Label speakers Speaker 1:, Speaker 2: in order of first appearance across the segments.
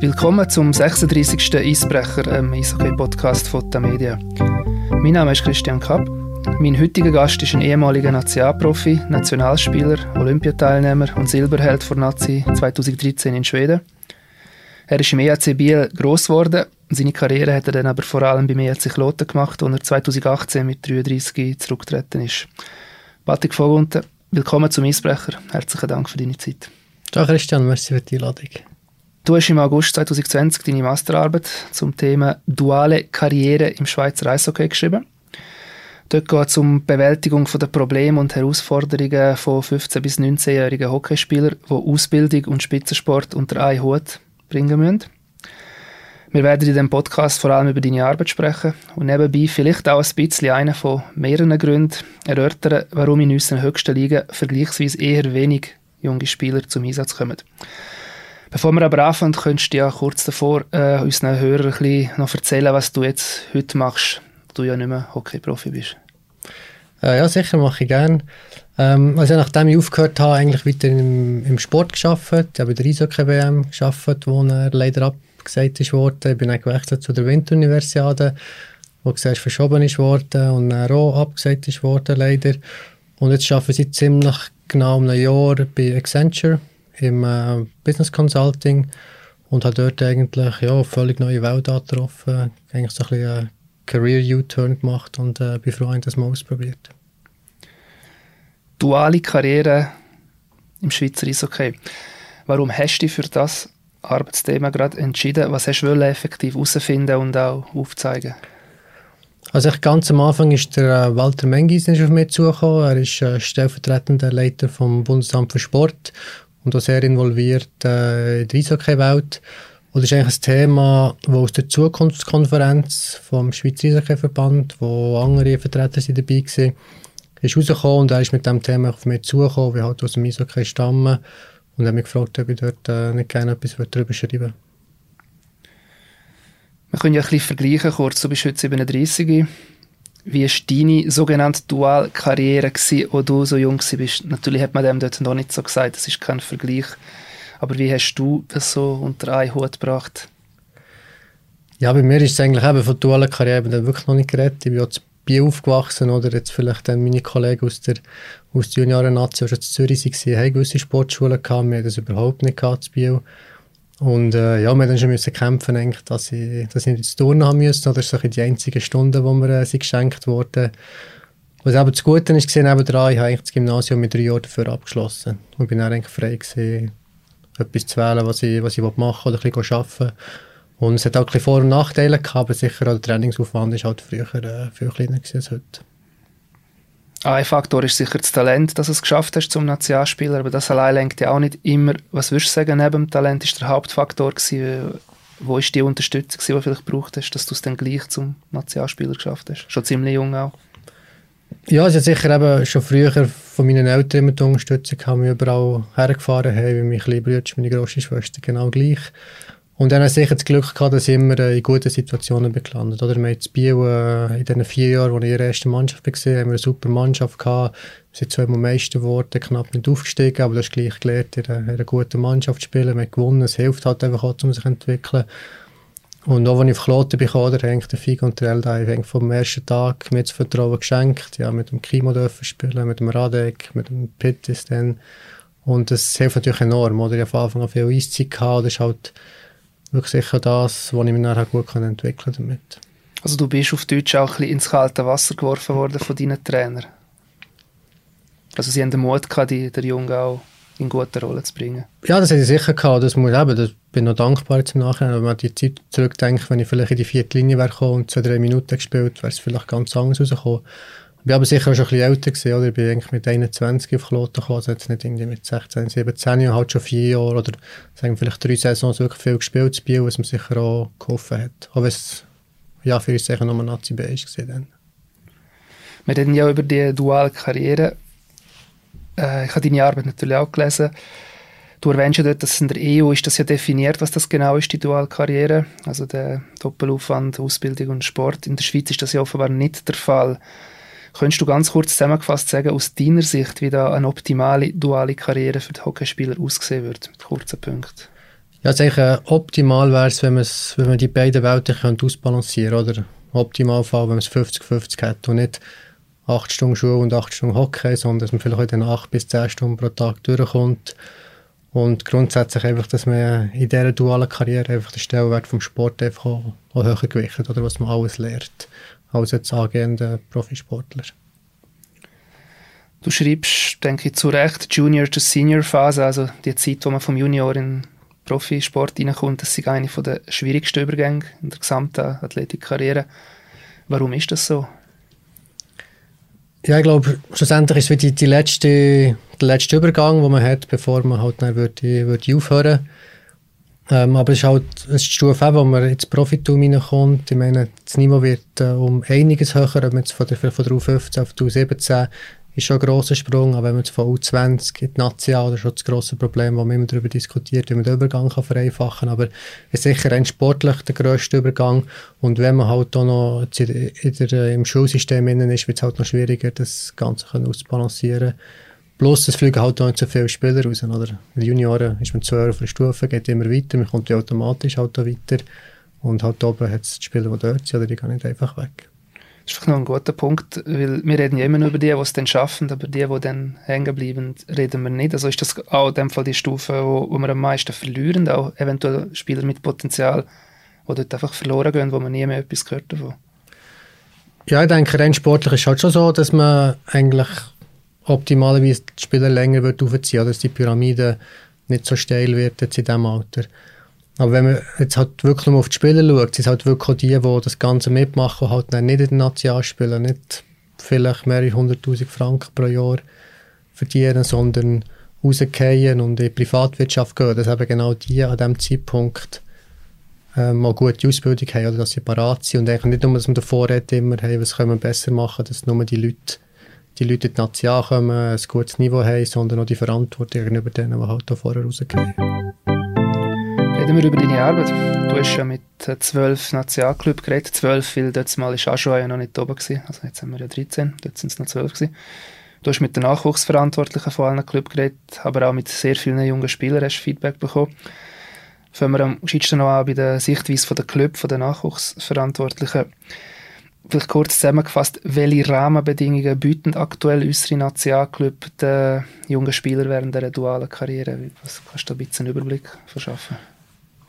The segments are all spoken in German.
Speaker 1: Willkommen zum 36. Eisbrecher, einem Eishockey-Podcast von der Media. Mein Name ist Christian Kapp. Mein heutiger Gast ist ein ehemaliger Nationalprofi, Nationalspieler, Olympiateilnehmer und Silberheld von Nazi 2013 in Schweden. Er ist im EAC Biel gross geworden. Seine Karriere hat er dann aber vor allem beim EAC Kloten gemacht, wo er 2018 mit 33 zurückgetreten ist. Patrick Vogunten, willkommen zum Eisbrecher. Herzlichen Dank für deine Zeit.
Speaker 2: Ciao Christian, merci für die Einladung.
Speaker 1: Du hast im August 2020 deine Masterarbeit zum Thema duale Karriere im Schweizer Eishockey geschrieben. Dort geht es um die Bewältigung der Probleme und Herausforderungen von 15- bis 19-jährigen Hockeyspielern, die Ausbildung und Spitzensport unter einen Hut bringen müssen. Wir werden in diesem Podcast vor allem über deine Arbeit sprechen und nebenbei vielleicht auch ein bisschen einen von mehreren Gründen erörtern, warum in unseren höchsten Ligen vergleichsweise eher wenig junge Spieler zum Einsatz kommen. Bevor wir aber anfangen, könntest du ja kurz davor äh, unseren Hörern ein bisschen noch erzählen, was du jetzt heute machst, du ja nicht mehr Hockey-Profi bist.
Speaker 2: Äh, ja, sicher, mache ich gerne. Ähm, also nachdem ich aufgehört habe, eigentlich weiter im, im Sport gearbeitet. Ich habe bei der Eishockey-WM gearbeitet, wo er leider abgesagt ist. Ich bin dann gewechselt zu der Winteruniversiade, wo gesagt verschoben ist und dann auch abgesagt ist leider. Und jetzt arbeite ich seit ziemlich genau einem Jahr bei Accenture im äh, Business Consulting und habe dort eigentlich ja, völlig neue Welt angetroffen. Eigentlich so ein bisschen einen Career-U-Turn gemacht und äh, bin froh, das mal ausprobiert.
Speaker 1: Duale Karriere im Schweizer Eishockey. Warum hast du dich für das Arbeitsthema gerade entschieden? Was hast du effektiv herausfinden und auch aufzeigen?
Speaker 2: Also ich, ganz am Anfang ist der äh, Walter Mengis auf mich zugekommen. Er ist äh, stellvertretender Leiter vom Bundesamt für Sport und auch sehr involviert äh, in der Eishockey-Welt. Und das ist eigentlich ein Thema, das aus der Zukunftskonferenz vom Schweizer Eishockey-Verband, wo andere Vertreter sind dabei waren, rausgekommen und er ist mit diesem Thema auf mich zugekommen, wie halt aus dem Eishockey stammen und hat mich gefragt, ob ich dort äh, nicht gerne etwas darüber schreiben würde.
Speaker 1: Wir können ja ein bisschen vergleichen, kurz, du bist heute 37. Wie war deine sogenannte Dualkarriere, als du so jung warst? Natürlich hat man dem dort noch nicht so gesagt, das ist kein Vergleich. Aber wie hast du das so unter einen Hut gebracht?
Speaker 2: Ja, bei mir ist es eigentlich eben von dualer Karriere wirklich noch nicht geredet. Ich bin zu Biel aufgewachsen oder jetzt vielleicht dann meine Kollegen aus der, aus der Junioren-Nazi, die schon zu Zürich waren, haben gewisse Sportschulen gehabt. Wir haben das überhaupt nicht gehabt zu Biel. Und äh, ja, wir mussten schon müssen kämpfen, eigentlich, dass ich, dass ich nicht ins Turnen haben musste. Das ist so die einzige Stunde, die mir äh, sie geschenkt wurde. Was aber das Gute ist, gesehen, nebenan, ich habe eigentlich das Gymnasium mit drei Jahren dafür abgeschlossen. Und bin dann eigentlich frei gewesen, etwas zu wählen, was ich, was ich machen oder ein bisschen arbeiten Und es hat auch ein bisschen Vor- und Nachteile gehabt, aber sicher auch der Trainingsaufwand ist halt früher äh, viel kleiner als heute.
Speaker 1: Ein Faktor ist sicher das Talent, dass du es geschafft hast zum Nationalspieler, aber das allein lenkt ja auch nicht immer. Was würdest du sagen, neben dem Talent ist der Hauptfaktor gewesen? Wo ist die Unterstützung, die du vielleicht gebraucht hast, dass du es dann gleich zum Nationalspieler geschafft hast? Schon ziemlich jung auch.
Speaker 2: Ja, also sicher eben schon früher von meinen Eltern immer die Unterstützung haben wir überall hergefahren haben, wie kleine Brüder, meine grosse Schwester, genau gleich. Und dann hatte ich sicher das Glück gehabt, dass ich immer äh, in guten Situationen bin gelandet. Oder wir haben in Biel äh, in den vier Jahren, als ich in der ersten Mannschaft war, haben wir eine super Mannschaft gehabt. Wir sind zweimal Meister geworden, knapp nicht aufgestiegen, aber du hast gleich gelernt, in einer, in einer guten Mannschaft zu spielen. Wir haben gewonnen, es hilft halt einfach auch, um sich zu entwickeln. Und auch als ich auf Kloten bin, oder, haben der Figo und der Elda vom ersten Tag mir das Vertrauen geschenkt. Ja, mit dem Kimo dürfen spielen, mit dem Radek, mit dem Pittis dann. Und das hilft natürlich enorm, oder? Ich habe von Anfang an viel Eiszeit gehabt, das ist halt wirklich sicher das, was ich mich nachher gut entwickeln damit.
Speaker 1: Also du bist auf Deutsch auch ein bisschen ins kalte Wasser geworfen worden von deinen Trainern? Also sie haben den Mut gehabt, die, den Jungen auch in gute Rolle zu bringen?
Speaker 2: Ja, das hätte ich sicher gehabt. Das muss eben, das bin noch dankbar zum Nachhinein. Wenn man die Zeit zurückdenkt, wenn ich vielleicht in die vierte Linie wäre und zwei, drei Minuten gespielt, wäre es vielleicht ganz anders rausgekommen. Bin aber sicher schon ein bisschen älter gewesen, oder? Ich bin eigentlich mit 21 auf Kloten gekommen, also jetzt nicht irgendwie mit 16, 17 Jahren, halt schon vier Jahre oder sagen vielleicht drei Saisons wirklich viel gespielt zu Biel, was mir sicher auch geholfen hat. Auch wenn es, ja, für uns sicher nur Nazi B war dann.
Speaker 1: Wir reden ja über die duale Karriere. Äh, ich habe deine Arbeit natürlich auch gelesen. Du erwähnst ja dort, dass in der EU ist das ja definiert, was das genau ist, die Dualkarriere, also der Doppelaufwand, Ausbildung und Sport. In der Schweiz ist das ja offenbar nicht der Fall. Könntest du ganz kurz zusammengefasst sagen, aus deiner Sicht, wie da eine optimale duale Karriere für die Hockeyspieler aussehen wird, mit kurzen Punkten?
Speaker 2: Ja, also eigentlich, optimal wäre es, wenn, wenn man die beiden Welten ausbalancieren könnte. Optimalfall, wenn man es 50-50 hat und nicht 8 Stunden Schule und 8 Stunden Hockey, sondern dass man vielleicht in 8 bis 10 Stunden pro Tag durchkommt. Und grundsätzlich einfach, dass man in dieser dualen Karriere einfach den Stellenwert vom Sport einfach auch höher gewichtet, oder was man alles lernt, als jetzt angehender Profisportler.
Speaker 1: Du schreibst, denke ich, zu Recht Junior- to Senior-Phase, also die Zeit, wo man vom Junior in Profisport reinkommt, das ist eine der schwierigsten Übergänge in der gesamten Athletikkarriere. Warum ist das so?
Speaker 2: Ja, ich glaube, schlussendlich ist es die, die letzte, der letzte Übergang, den man hat, bevor man halt dann würde, würde aufhören ähm, aber es ist halt es ist die Stufe, wo man ins Profitum reinkommt. Ich meine, das Niveau wird äh, um einiges höher, wenn man jetzt von der, von der U15 auf die U17 ist schon ein grosser Sprung, aber wenn man von U20 in die National, das ist schon das grosse Problem, wo man immer darüber diskutiert, wie man den Übergang kann vereinfachen kann, aber es ist sicher ein sportlich der grösste Übergang und wenn man halt auch noch in der, im Schulsystem innen ist, wird es halt noch schwieriger, das Ganze auszubalancieren. Plus, es fliegen halt auch nicht so viele Spieler raus, oder? In den Junioren ist man zwei auf der Stufe, geht immer weiter, man kommt ja automatisch halt auch weiter und halt oben hat es die Spieler, die dort sind, oder die gehen nicht einfach weg.
Speaker 1: Das ist noch ein guter Punkt, weil wir reden ja immer nur über die, die es dann schaffen, aber die, die dann hängen bleiben, reden wir nicht. Also ist das auch in dem Fall die Stufe, wo, wo wir am meisten verlieren, auch eventuell Spieler mit Potenzial, die dort einfach verloren gehen, wo man nie mehr etwas gehört davon.
Speaker 2: Ja, ich denke, rein sportlich ist es halt schon so, dass man eigentlich optimalerweise die Spieler länger wird aufziehen, dass die Pyramide nicht so steil wird jetzt in diesem Alter. Aber wenn man jetzt halt wirklich nur auf die Spieler schaut, sind es halt wirklich die, die das Ganze mitmachen und halt nicht in den National spielen, nicht vielleicht mehrere hunderttausend Franken pro Jahr verdienen, sondern rausgehen und in die Privatwirtschaft gehen. Das haben genau die an diesem Zeitpunkt ähm, mal gute Ausbildung haben oder dass sie parat sind und eigentlich nicht nur, dass man davor redet, immer, hey, was können wir besser machen, dass nur die Leute die Leute die Nation kommen, ein gutes Niveau haben, sondern auch die Verantwortung gegenüber denen, die halt da vorher rausgehen.
Speaker 1: Reden wir über deine Arbeit. Du hast ja mit zwölf Nationalclubs geredet. Zwölf, weil dort mal ist Aschua ja noch nicht oben. Also jetzt haben wir ja 13, dort sind es noch zwölf. Du hast mit den Nachwuchsverantwortlichen von allen Clubs geredet, aber auch mit sehr vielen jungen Spielern hast Feedback bekommen. Fangen wir am noch an bei der Sichtweise der Clubs, der Nachwuchsverantwortlichen. Vielleicht kurz zusammengefasst, welche Rahmenbedingungen bieten aktuell unsere Nationalclub den jungen Spielern während dieser dualen Karriere? Was kannst du da ein bisschen einen Überblick verschaffen?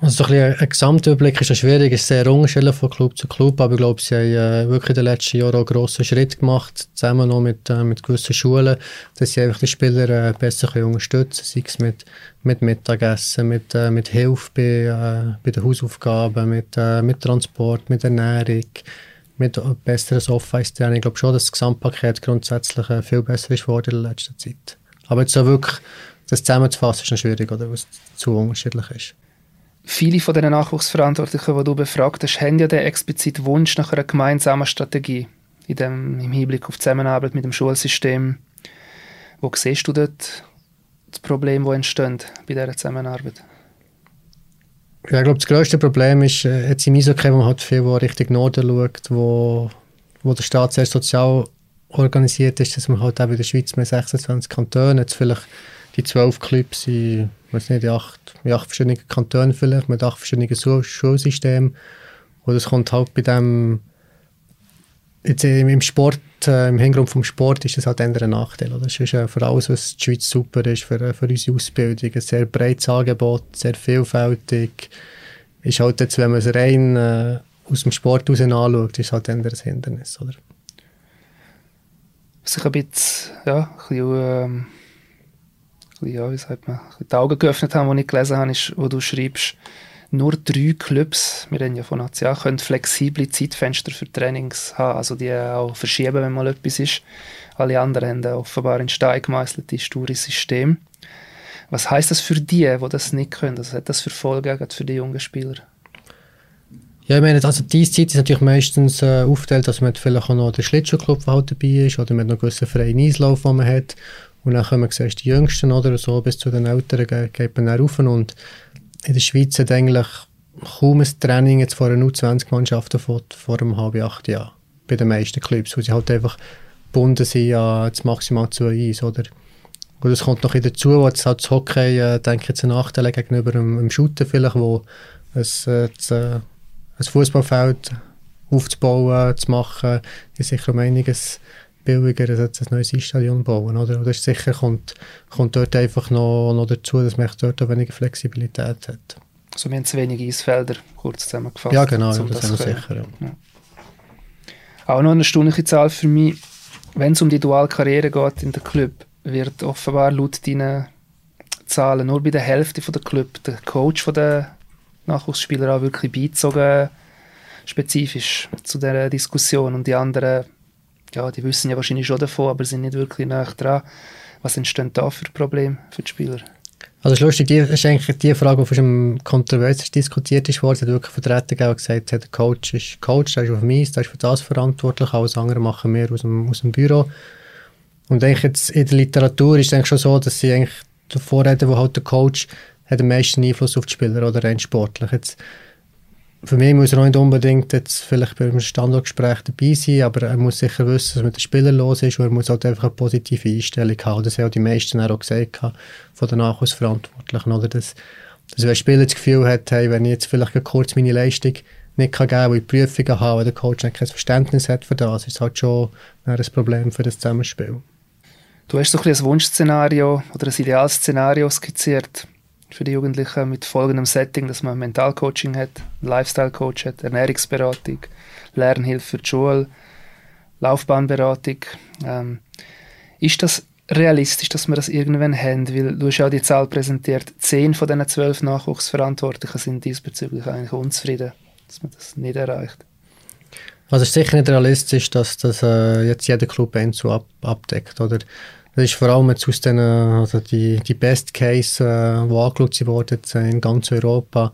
Speaker 2: Also so ein, ein Gesamtüberblick ist schwierig, es ist sehr unterschiedlich von Club zu Club, aber ich glaube, sie haben äh, wirklich in den letzten Jahren auch grossen Schritt gemacht, zusammen noch mit, äh, mit gewissen Schulen, dass sie einfach die Spieler äh, besser unterstützen können, sei es mit, mit Mittagessen, mit, äh, mit Hilfe bei, äh, bei den Hausaufgaben, mit, äh, mit Transport, mit Ernährung, mit besseres Off-Ice-Training. Ich glaube schon, dass das Gesamtpaket grundsätzlich viel besser ist geworden in der letzten Zeit. Aber jetzt so wirklich das zusammenzufassen, ist schwierig, oder, was zu unterschiedlich ist.
Speaker 1: Viele von den Nachwuchsverantwortlichen, die du befragt hast, haben ja den expliziten Wunsch nach einer gemeinsamen Strategie in dem, im Hinblick auf die Zusammenarbeit mit dem Schulsystem. Wo siehst du dort das Problem, das entsteht bei dieser Zusammenarbeit?
Speaker 2: Ja, ich glaube, das grösste Problem ist äh, jetzt im Eishockey, wo man halt viel Richtung Norden schaut, wo, wo der Staat sehr sozial organisiert ist, dass man halt auch in der Schweiz mit 26 Kantonen, jetzt vielleicht die 12 Clubs in weiß nicht, acht, in acht verschiedenen Kantonen vielleicht, mit acht verschiedenen Schulsystemen. Und es kommt halt bei dem, jetzt im Sport, äh, im Hintergrund vom Sport ist das halt ein Nachteil. Oder? Das ist äh, für alles, was die Schweiz super ist, für, äh, für unsere Ausbildung, ein sehr breites Angebot, sehr vielfältig. Ist halt jetzt, wenn man es rein äh, aus dem Sport heraus anschaut, ist halt ein Hindernis. Oder?
Speaker 1: Was ich ein bisschen, ja, ein bisschen, ähm ja, wie sagt man, die Augen geöffnet haben, als ich gelesen habe, ist, wo du schreibst, nur drei Clubs, wir reden ja von National, können flexible Zeitfenster für Trainings haben, also die auch verschieben, wenn mal etwas ist. Alle anderen haben offenbar ein Stein gemeißeltes, stures System. Was heißt das für die, die das nicht können? Was hat das für Folgen für die jungen Spieler?
Speaker 2: Ja, ich meine, also diese Zeit ist natürlich meistens äh, aufgeteilt, dass man vielleicht auch noch den Schlittschuhclub halt dabei ist oder man hat noch einen freien Eislauf, den man hat. Und dann kommen die Jüngsten oder so bis zu den Älteren geht man dann rauf. Und in der Schweiz hat eigentlich kaum ein Training jetzt vor einer U20-Mannschaft vor, vor einem halben, acht Jahren. Bei den meisten Clubs, wo sie halt einfach gebunden sind an das maximal zu eins, oder? Und es kommt noch dazu, wo jetzt halt das Hockey, äh, denke ich, jetzt ein Nachteil gegenüber dem, dem Shooten vielleicht, wo es, äh, das, äh, ein Fußballfeld aufzubauen, zu machen, ist sicher um einiges billiger als ein neues Stadion bauen. Oder? Das ist sicher kommt, kommt dort einfach noch, noch dazu, dass man dort auch weniger Flexibilität hat.
Speaker 1: Also wir haben zu wenige Eisfelder, kurz zusammengefasst.
Speaker 2: Ja, genau, ja, das, das haben wir sicher. Ja. Ja.
Speaker 1: Auch noch eine erstaunliche Zahl für mich, wenn es um die Dualkarriere geht in der Club, wird offenbar laut deinen Zahlen nur bei der Hälfte von der Club der Coach von der Nachwuchsspieler auch wirklich beizogen, spezifisch zu der Diskussion und die anderen, ja, die wissen ja wahrscheinlich schon davon, aber sind nicht wirklich nah dran. Was entstehen da für Probleme für die Spieler?
Speaker 2: Also ist lustig, die, ist eigentlich die Frage, die schon kontrovers diskutiert ist worden. Hat wirklich Vertreter gesagt, der Coach ist Coach, der ist auf mich, der ist für das verantwortlich, alles andere machen wir aus dem, aus dem Büro. Und eigentlich jetzt in der Literatur ist es schon so, dass sie eigentlich davor reden, wo halt der Coach hat den meisten Einfluss auf die Spieler oder rein sportlich. Jetzt, für mich muss er auch nicht unbedingt jetzt vielleicht bei einem Standardgespräch dabei sein, aber er muss sicher wissen, was mit den Spielern los ist und er muss halt einfach eine positive Einstellung haben. Das haben auch die meisten auch gesagt von den Nachwuchsverantwortlichen. Oder? Dass, dass wenn ein Spieler das Gefühl hat, hey, wenn ich jetzt vielleicht kurz meine Leistung nicht kann geben kann, weil ich Prüfungen habe, weil der Coach nicht kein Verständnis hat für das, ist halt schon ein Problem für das Zusammenspiel.
Speaker 1: Du hast so ein, ein Wunschszenario oder ein Idealszenario skizziert für die Jugendlichen mit folgendem Setting, dass man Mentalcoaching hat, Lifestyle-Coach hat, Ernährungsberatung, Lernhilfe für die Schule, Laufbahnberatung. Ähm, ist das realistisch, dass wir das irgendwann haben? Weil du hast ja die Zahl präsentiert, zehn von diesen zwölf Nachwuchsverantwortlichen sind diesbezüglich eigentlich unzufrieden, dass man das nicht erreicht.
Speaker 2: Also es ist sicher nicht realistisch, dass das äh, jetzt jeder Club so ab abdeckt. Oder? Das ist vor allem jetzt aus den, also die, die Best Case, äh, die angeschaut wurden in ganz Europa.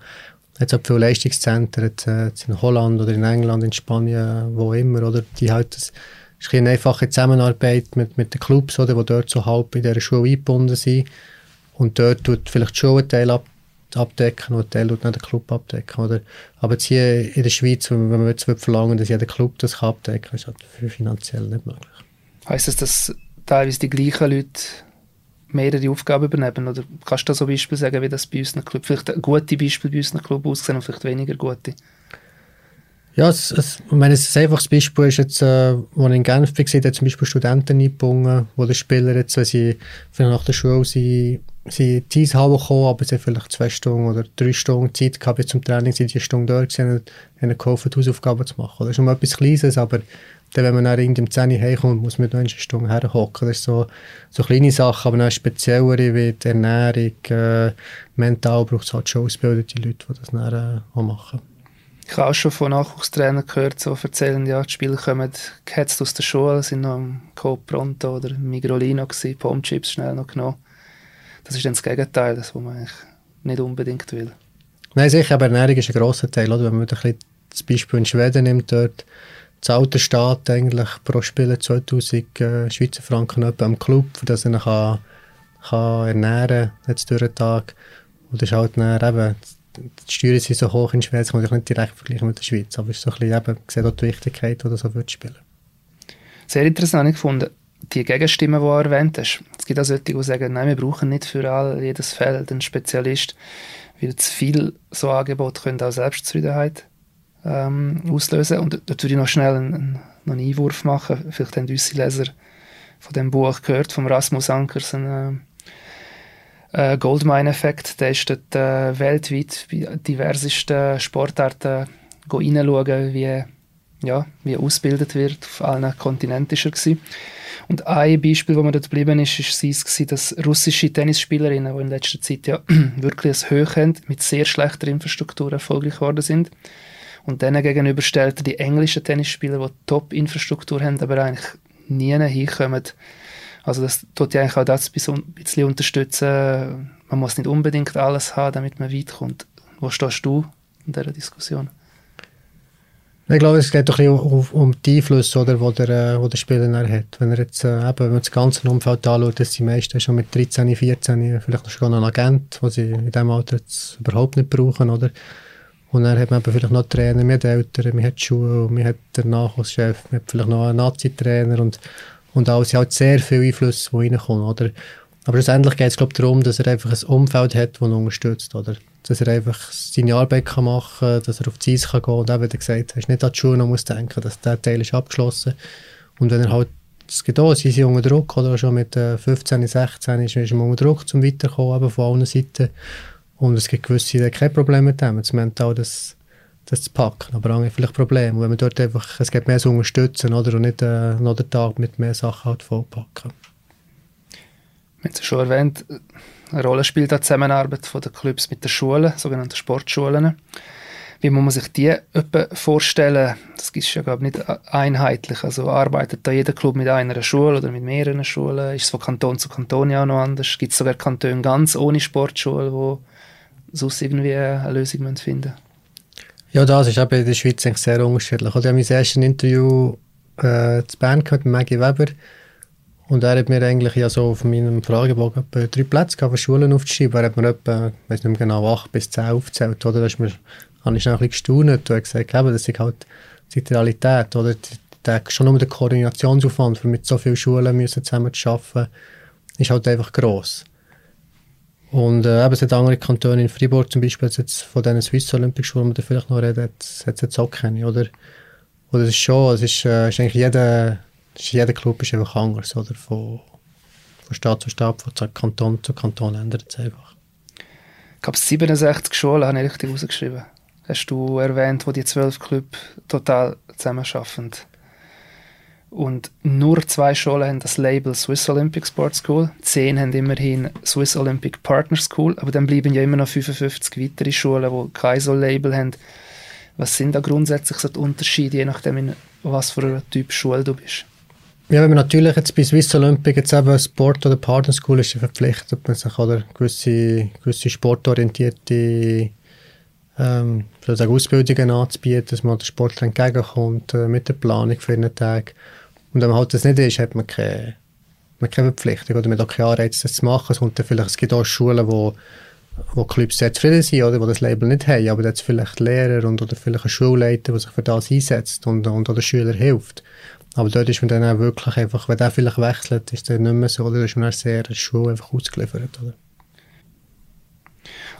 Speaker 2: Jetzt hat viele Leistungszentren jetzt, äh, jetzt in Holland oder in England, in Spanien, wo immer, oder? Die halt das, ist eine einfache Zusammenarbeit mit, mit den Clubs, oder, die dort so halb in dieser Schule eingebunden sind. Und dort tut vielleicht die Schule einen Teil ab, abdecken und ein Teil tut nicht der Club abdecken. Oder? Aber jetzt hier in der Schweiz, wenn man jetzt verlangen dass jeder Club das abdecken kann, ist das finanziell nicht möglich.
Speaker 1: Heißt das, dass teilweise die gleichen Leute mehrere Aufgaben übernehmen? Oder kannst du da so Beispiel sagen, wie das bei uns im Club, vielleicht gute Beispiele bei uns im Club aussehen und vielleicht weniger gute?
Speaker 2: Ja, es, es, ich meine, ein einfaches Beispiel ist jetzt, äh, als ich in Genf war, da zum Beispiel Studenten eingebunden, wo der Spieler jetzt, wenn sie nach der Schule sie, sie die haben gekommen, aber sie vielleicht zwei Stunden oder drei Stunden Zeit gehabt zum Training, sind die Stunde dort gewesen und haben geholfen, die Hausaufgaben zu machen. Das ist schon mal etwas Kleines, aber dann, wenn man dann irgendwie um 10 Uhr heimkommt, muss man noch eine Stunde herhocken. Das sind so, so kleine Sachen, aber dann speziellere wie die Ernährung, äh, mental braucht es halt schon ausgebildete Leute, die das dann äh, auch machen.
Speaker 1: Ich habe auch schon von Nachwuchstrainern gehört, so erzählen, ja, die Spieler kommen gehetzt aus der Schule, sind noch im Coop Pronto oder im Migrolino gewesen, Pomchips schnell noch genommen. Das ist dann das Gegenteil, das, was man eigentlich nicht unbedingt will.
Speaker 2: Nein, sicher, aber Ernährung ist ein grosser Teil. Oder? Wenn man ein bisschen das Beispiel in Schweden nimmt, dort zahlt der Staat eigentlich pro Spieler 2000 äh, Schweizer Franken am Club, für das er ihn kann, kann ernähren kann, durch den Tag. Und das ist halt dann eben, die Steuern sind so hoch in Schweden, das kann man nicht direkt vergleichen mit der Schweiz, aber es ist so ein bisschen eben, sieht auch die Wichtigkeit, die das so wird spielen.
Speaker 1: Sehr interessant gefunden, die Gegenstimmen, die du erwähnt hast. Es gibt auch solche, die sagen, nein, wir brauchen nicht für all, jedes Feld einen Spezialist, weil zu viel so Angebote können auch Selbstzufriedenheit ähm, auslösen. Und da würde ich noch schnell einen, einen, Einwurf machen. Vielleicht haben unsere Leser von dem Buch gehört, von Rasmus Ankers, ein äh, äh, Goldmine-Effekt. Der ist dort äh, weltweit bei diversesten Sportarten reinschauen, wie, ja, wie ausgebildet wird. Auf allen Kontinenten war er. Und ein Beispiel, wo mir dort geblieben ist, ist es, dass russische Tennisspielerinnen, die in letzter Zeit ja wirklich ein Höch haben, mit sehr schlechter Infrastruktur erfolgreich geworden sind. Und denen gegenüber stellt er die englischen Tennisspieler, die Top-Infrastruktur haben, aber eigentlich nie hinkommen. Also das tut ja eigentlich auch das ein bisschen unterstützen. Man muss nicht unbedingt alles haben, damit man weit kommt. Wo stehst du in dieser Diskussion?
Speaker 2: Ich glaube, es geht doch ein bisschen um die Einfluss, oder, wo, der, äh, wo der Spieler hat. Wenn er jetzt, äh, eben, wenn man das ganze Umfeld anschaut, dass die meisten schon mit 13, 14, vielleicht noch einen Agent, den sie in diesem Alter jetzt überhaupt nicht brauchen, oder? Und dann hat man vielleicht noch Trainer, man hat Eltern, man hat Schule, man hat den Nachwuchschef, man hat vielleicht noch einen Nazi-Trainer und, und alles. halt sehr viele Einflüsse, die reinkommen, oder? Aber schlussendlich geht es glaube darum, dass er einfach ein Umfeld hat, das ihn unterstützt. Oder? Dass er einfach seine Arbeit kann machen kann, dass er auf die Eis kann gehen und eben, wie gesagt hast, nicht an die Schuhe noch muss denken, dass der Teil ist abgeschlossen. Und wenn er halt, es geht auch, sie sind unter Druck, oder schon mit 15, 16 ist, er unter Druck, zum Weiterkommen, eben von allen Seiten. Und es gibt gewisse, die kein Problem mit dem, das mental das, das zu packen. Aber auch vielleicht Probleme. wenn man dort einfach, es geht mehr so unterstützen, oder? Und nicht äh, noch den Tag mit mehr Sachen halt vollpacken.
Speaker 1: Wir haben es schon erwähnt, eine Rolle spielt die Zusammenarbeit der Clubs mit den Schulen, sogenannten Sportschulen. Wie muss man sich die vorstellen? Das ist ja glaube nicht einheitlich. Also arbeitet da jeder Club mit einer Schule oder mit mehreren Schulen? Ist es von Kanton zu Kanton ja auch noch anders? Gibt es sogar Kantone ganz ohne Sportschule, wo sonst irgendwie eine Lösung finden
Speaker 2: Ja, das ist eben in der Schweiz sehr unterschiedlich. Ich habe mein erstes Interview äh, zu Bern mit Maggie Weber und er hat mir eigentlich ja so auf meinem Fragebogen etwa drei Plätze für Schulen aufzuschreiben. Er hat mir etwa, ich weiß nicht genau, acht bis zehn aufgezählt. Oder? Da ist mir, habe ich schon ein bisschen gestaunt und gesagt, das ist halt die Realität. Oder? Der, schon nur der Koordinationsaufwand, für mit so vielen Schulen zusammen zu arbeiten, ist halt einfach gross. Und äh, eben, es hat andere Kantone in Fribourg zum Beispiel, jetzt von diesen Swiss Olympic Schulen, die vielleicht noch reden, hat es jetzt auch keine, oder? Oder es ist schon, es ist, äh, ist eigentlich jeder jeder Club ist einfach anders, oder? Von, von Stadt zu Stadt, von Kanton zu Kanton ändert es einfach.
Speaker 1: Ich glaube, 67 Schulen habe ich richtig rausgeschrieben. Hast du erwähnt, wo die zwölf Clubs total zusammenarbeiten. Und nur zwei Schulen haben das Label Swiss Olympic Sports School. Zehn haben immerhin Swiss Olympic Partner School. Aber dann bleiben ja immer noch 55 weitere Schulen, die kein so Label haben. Was sind da grundsätzlich so die Unterschiede, je nachdem, in was für ein Typ Schule du bist?
Speaker 2: Ja, wenn man natürlich jetzt bei Swiss Olympic jetzt eben Sport oder Partner School ist, verpflichtet man sich oder gewisse, gewisse sportorientierte ähm, Ausbildungen anzubieten, dass man den Sportler entgegenkommt äh, mit der Planung für einen Tag. Und wenn man halt das nicht ist, hat man keine, man keine Verpflichtung oder man hat auch keine Anreiz, das zu machen. Es, vielleicht, es gibt auch Schulen, wo, wo Clubs sehr zufrieden sind oder wo das Label nicht haben, aber da hat vielleicht Lehrer und, oder vielleicht ein Schulleiter, der sich für das einsetzt und, und oder Schüler hilft. Aber dort ist man dann auch wirklich einfach, wenn der vielleicht wechselt, ist der nicht mehr so, oder ist man dann sehr der Schule einfach ausgeliefert, oder?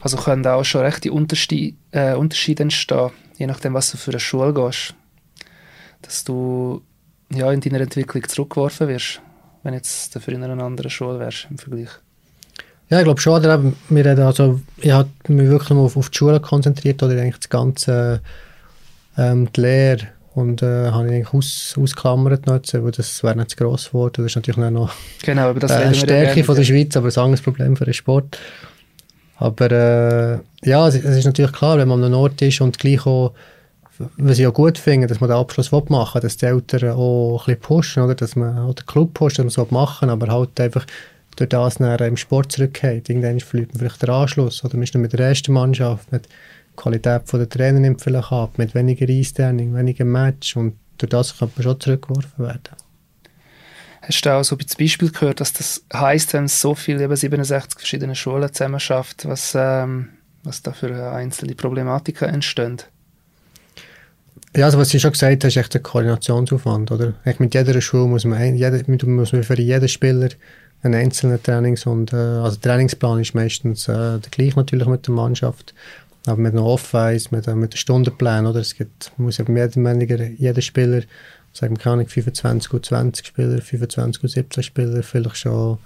Speaker 1: Also können auch schon rechte Unterschiede, äh, Unterschiede entstehen, je nachdem, was du für eine Schule gehst. Dass du ja, in deiner Entwicklung zurückgeworfen wirst, wenn jetzt dafür in einer anderen Schule wärst im Vergleich.
Speaker 2: Ja, ich glaube schon. Oder wir reden also, ich habe mich wirklich nur auf, auf die Schule konzentriert oder eigentlich das ganze ähm, die Lehre und äh, habe ich eigentlich aus, ausklammert noch weil das wäre nicht zu gross geworden. Das ist natürlich noch
Speaker 1: genau, aber das
Speaker 2: äh, eine Stärke von der Schweiz, aber ein anderes Problem für den Sport. Aber äh, ja, es, es, ist natürlich klar, wenn man an einem Ort ist und gleich auch, was ich auch gut finde, dass man den Abschluss machen will, dass die Eltern auch ein bisschen pushen, oder? dass man auch den Club pusht, dass man es machen aber halt einfach durch das nachher im Sport zurückgeht. Irgendwann verliert man vielleicht den Anschluss oder man ist mit der ersten Mannschaft, mit die Qualität der Trainer nimmt vielleicht ab, mit weniger Einstellung, weniger Match und durch das kann man schon zurückgeworfen werden.
Speaker 1: Hast du auch so ein Beispiel gehört, dass das heisst, wenn so viele, eben 67 verschiedene Schulen zusammen schafft, was, ähm, was da für einzelne Problematiken entstehen?
Speaker 2: Ja, also was du schon gesagt hast, ist echt ein Koordinationsaufwand, oder? Echt mit jeder Schule muss man, jeder, muss man für jeden Spieler einen einzelnen Trainings- und, äh, also Trainingsplan ist meistens äh, der gleich natürlich mit der Mannschaft, aber mit einem Off-Ice, mit, mit einem Stundenplan, oder? Es gibt, muss ja mehr oder weniger jeder Spieler, sagen wir kann ich 25 und 20 Spieler, 25 und 17 Spieler, vielleicht schon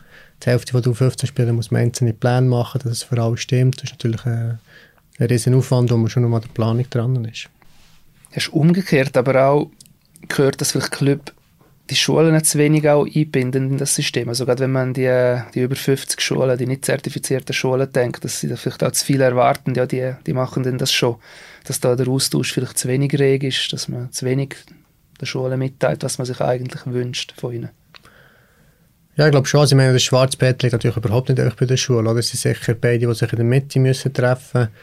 Speaker 2: die Hälfte von den 15 Spielern muss man einzelne Pläne machen, dass es für alle stimmt. Das ist natürlich ein, ein riesen Aufwand, wo man schon noch an der Planung dran ist.
Speaker 1: Hast umgekehrt aber auch gehört, dass vielleicht Club die Schulen zu wenig auch einbinden in das System. Also gerade wenn man die, die über 50 Schulen, die nicht zertifizierten Schulen denkt, dass sie da vielleicht auch zu viel erwarten, ja, die, die machen denn das schon. Dass da der Austausch vielleicht zu wenig reg ist, dass man zu wenig der Schule mitteilt, was man sich eigentlich wünscht von ihnen.
Speaker 2: Ja, ich glaube schon. Also ich meine, das Schwarzbett liegt natürlich überhaupt nicht bei der Schule. Oder? Es sind sicher beide, die sich in der Mitte müssen treffen müssen.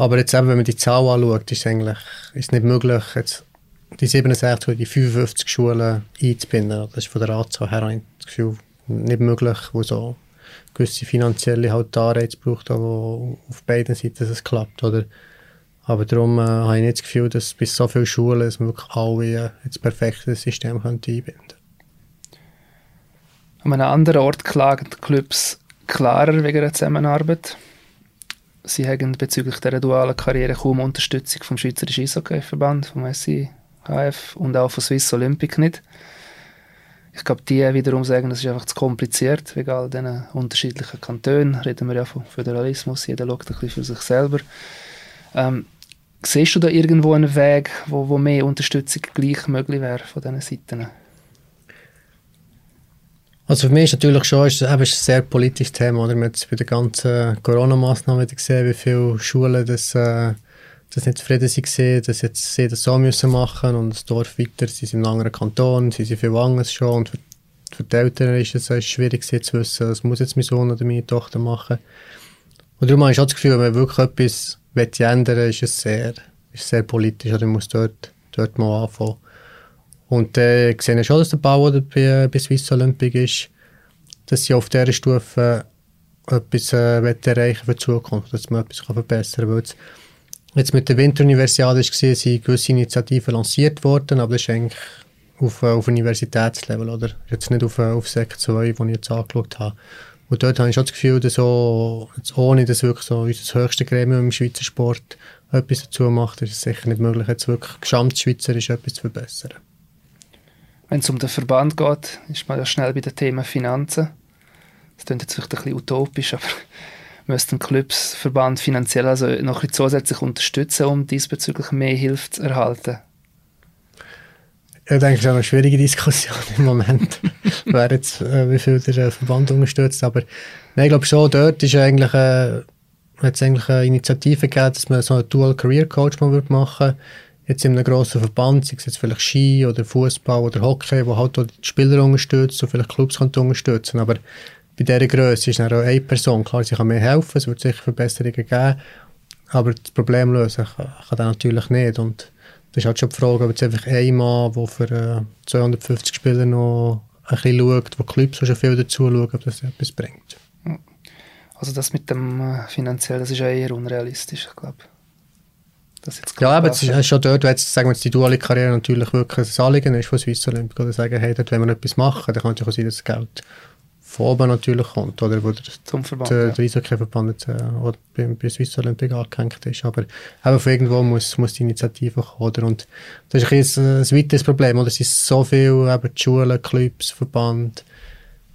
Speaker 2: Aber jetzt eben, wenn man die Zahl anschaut, ist es eigentlich ist nicht möglich, jetzt die 67 oder die 55 Schulen einzubinden. Das ist von der Anzahl her das Gefühl nicht möglich, wo so gewisse finanzielle halt Anreize braucht, wo auf beiden Seiten es klappt. Oder? Aber darum äh, habe ich nicht das Gefühl, dass bis so viele Schulen es wirklich alle äh, das perfekte System einbinden können.
Speaker 1: An einem anderen Ort klagen die Clubs klarer wegen der Zusammenarbeit. Sie haben bezüglich dieser dualen Karriere kaum Unterstützung vom Schweizerischen Eishockey-Verband, vom SIHF und auch von Swiss Olympic nicht. Ich glaube, die wiederum sagen, es ist einfach zu kompliziert wegen all diesen unterschiedlichen Kantonen. Reden wir ja von Föderalismus, jeder schaut ein bisschen für sich selber. Ähm, siehst du da irgendwo einen Weg, wo, wo mehr Unterstützung gleich möglich wäre von diesen Seiten?
Speaker 2: Also für mich ist natürlich schon ist, ein sehr politisches Thema. Oder? Wir haben bei den ganzen Corona-Massnahmen gesehen, wie viele Schulen das, äh, das nicht zufrieden waren, dass jetzt sie das so müssen machen und das Dorf weiter, sie sind in einem Kanton, sie sind viel anders schon und für, für die Eltern ist es äh, schwierig zu wissen, was muss jetzt mein Sohn oder meine Tochter machen. Und darum habe ich auch das Gefühl, wenn man wirklich etwas ändern will, ist es sehr, ist sehr politisch oder man muss dort, dort mal anfangen. Und äh, ich sehe schon, dass der Bau bei, bei Swiss Olympic ist, dass sie auf dieser Stufe etwas äh, erreichen für die Zukunft, dass man etwas verbessern kann. Jetzt, jetzt mit der Winteruniversiade sind gewisse Initiativen lanciert worden, aber das ist eigentlich auf, auf Universitätslevel, oder? Jetzt nicht auf, auf Sek 2, wo ich jetzt angeschaut habe. Und dort habe ich schon das Gefühl, dass so, ohne dass wirklich so unser höchstes Gremium im Schweizer Sport etwas dazu macht, ist es sicher nicht möglich, jetzt wirklich gesamtschweizerisch etwas zu verbessern.
Speaker 1: Wenn es um den Verband geht, ist man ja schnell bei den Themen Finanzen. Das klingt jetzt vielleicht ein bisschen utopisch, aber müsste ein Clubsverband finanziell also noch ein zusätzlich unterstützen, um diesbezüglich mehr Hilfe zu erhalten?
Speaker 2: Ich denke, es ist eine schwierige Diskussion im Moment, wer jetzt, äh, wie viel der Verband unterstützt. Aber nein, ich glaube schon, dort ist eigentlich, äh, hat es eigentlich eine Initiative gegeben, dass man so einen Dual Career Coach mal machen würde jetzt in einem grossen Verband, sei es jetzt vielleicht Ski oder Fußball oder Hockey, wo halt die Spieler unterstützt und vielleicht Clubs unterstützen Aber bei dieser Größe ist dann auch eine Person. Klar, sie kann mir helfen, es wird sicher Verbesserungen geben, aber das Problem lösen kann, kann er natürlich nicht. Und das ist halt schon die Frage, ob jetzt einfach ein Mann, der für äh, 250 Spieler noch ein bisschen schaut, wo Clubs schon viel dazu schauen, ob das etwas bringt.
Speaker 1: Also das mit dem äh, finanziell, das ist eher unrealistisch, ich glaube
Speaker 2: ja, aber es ist schon dort, wenn jetzt, sagen wir jetzt die duale Karriere natürlich wirklich ein Anliegen ist von Swiss Olympic, oder sagen, hey, dort wollen wir etwas machen, dann kann es auch sein, dass das Geld von oben natürlich kommt, oder wo der,
Speaker 1: Zum Verband,
Speaker 2: der,
Speaker 1: ja.
Speaker 2: der Eishockey-Verband äh, oder bei, bei Swiss Olympic angehängt ist, aber eben von irgendwo muss, muss die Initiative kommen, oder? und das ist ein, ein weiteres Problem, oder? es sind so viele eben die Schulen, Clubs, Verband,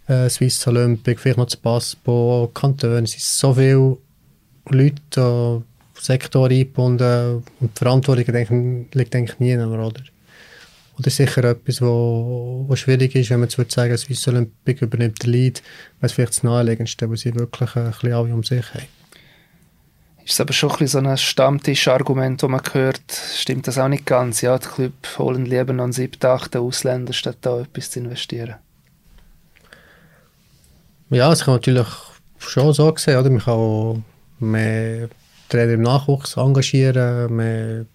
Speaker 2: äh, Swiss Olympic, vielleicht noch das Baspo, Kantone, es sind so viele Leute, Sektor eingebunden und die Verantwortung denke, liegt eigentlich nie mehr, oder? Oder sicher etwas, wo, wo schwierig ist, wenn man jetzt würde sagen, Swiss Olympic übernimmt den Lead, es vielleicht das Naheliegendste, weil sie wirklich ein bisschen alle um sich haben.
Speaker 1: Ist aber schon ein bisschen so ein Stammtischargument, das man hört, stimmt das auch nicht ganz. Ja, die Club holen lieber noch einen siebten, achten Ausländer, statt da etwas zu investieren.
Speaker 2: Ja, es kann natürlich schon so sehen, oder? Man kann auch mehr Trainer im Nachwuchs engagieren, mehr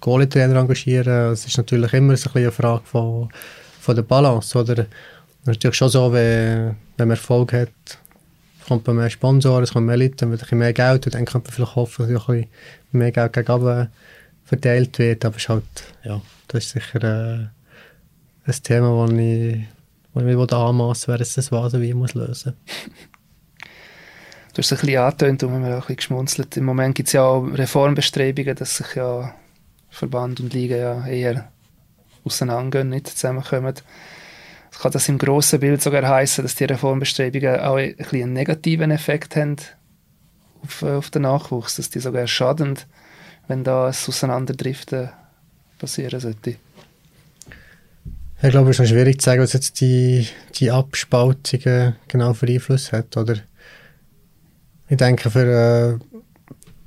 Speaker 2: Goalie-Trainer engagieren. Es ist natürlich immer so ein eine Frage von, von der Balance. Oder? Natürlich schon so, wenn, wenn man Erfolg hat, kommt man mehr Sponsoren, es kommen mehr Leute, wird ein mehr Geld und dann kann man vielleicht hoffen, dass ein mehr Geld gegenüber verteilt wird. Aber es ist halt, ja, das ist sicher äh, ein Thema, das ich, wo ich mir anmassen wer es das was muss lösen
Speaker 1: Du hast es ein bisschen angetönt und wir haben auch ein bisschen geschmunzelt. Im Moment gibt es ja auch Reformbestrebungen, dass sich ja Verband und Liga ja eher auseinandergehen, nicht zusammenkommen. Kann das im grossen Bild sogar heißen, dass die Reformbestrebungen auch ein bisschen einen negativen Effekt haben auf, auf den Nachwuchs, dass die sogar schaden, wenn da ein Auseinanderdriften passieren sollte?
Speaker 2: Ich glaube, es ist schwierig zu sagen, was jetzt die, die Abspaltungen genau für Einfluss hat, oder? Ich denke, für, äh,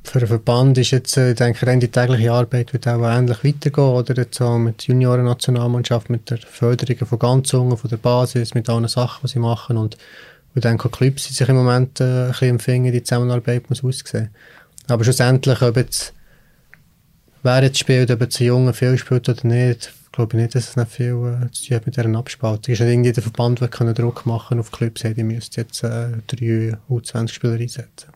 Speaker 2: für einen Verband ist jetzt, äh, ich denke, die tägliche Arbeit wird auch ähnlich weitergehen, oder jetzt auch mit der Junioren-Nationalmannschaft, mit der Förderung von ganz Jungen, von der Basis, mit allen Sachen, die sie machen und ich denke, auch Clubs sind sich im Moment äh, ein bisschen im Finger, die Zusammenarbeit muss aussehen. Aber schlussendlich, ob jetzt wer jetzt spielt, ob jetzt ein Junge viel spielt oder nicht, glaube ich nicht, dass es nicht viel äh, zu tun hat mit dieser Abspaltung. Ist nicht irgendwie der Verband, der können Druck machen auf Clubs, hey, die müssen jetzt äh, drei U20-Spieler einsetzen.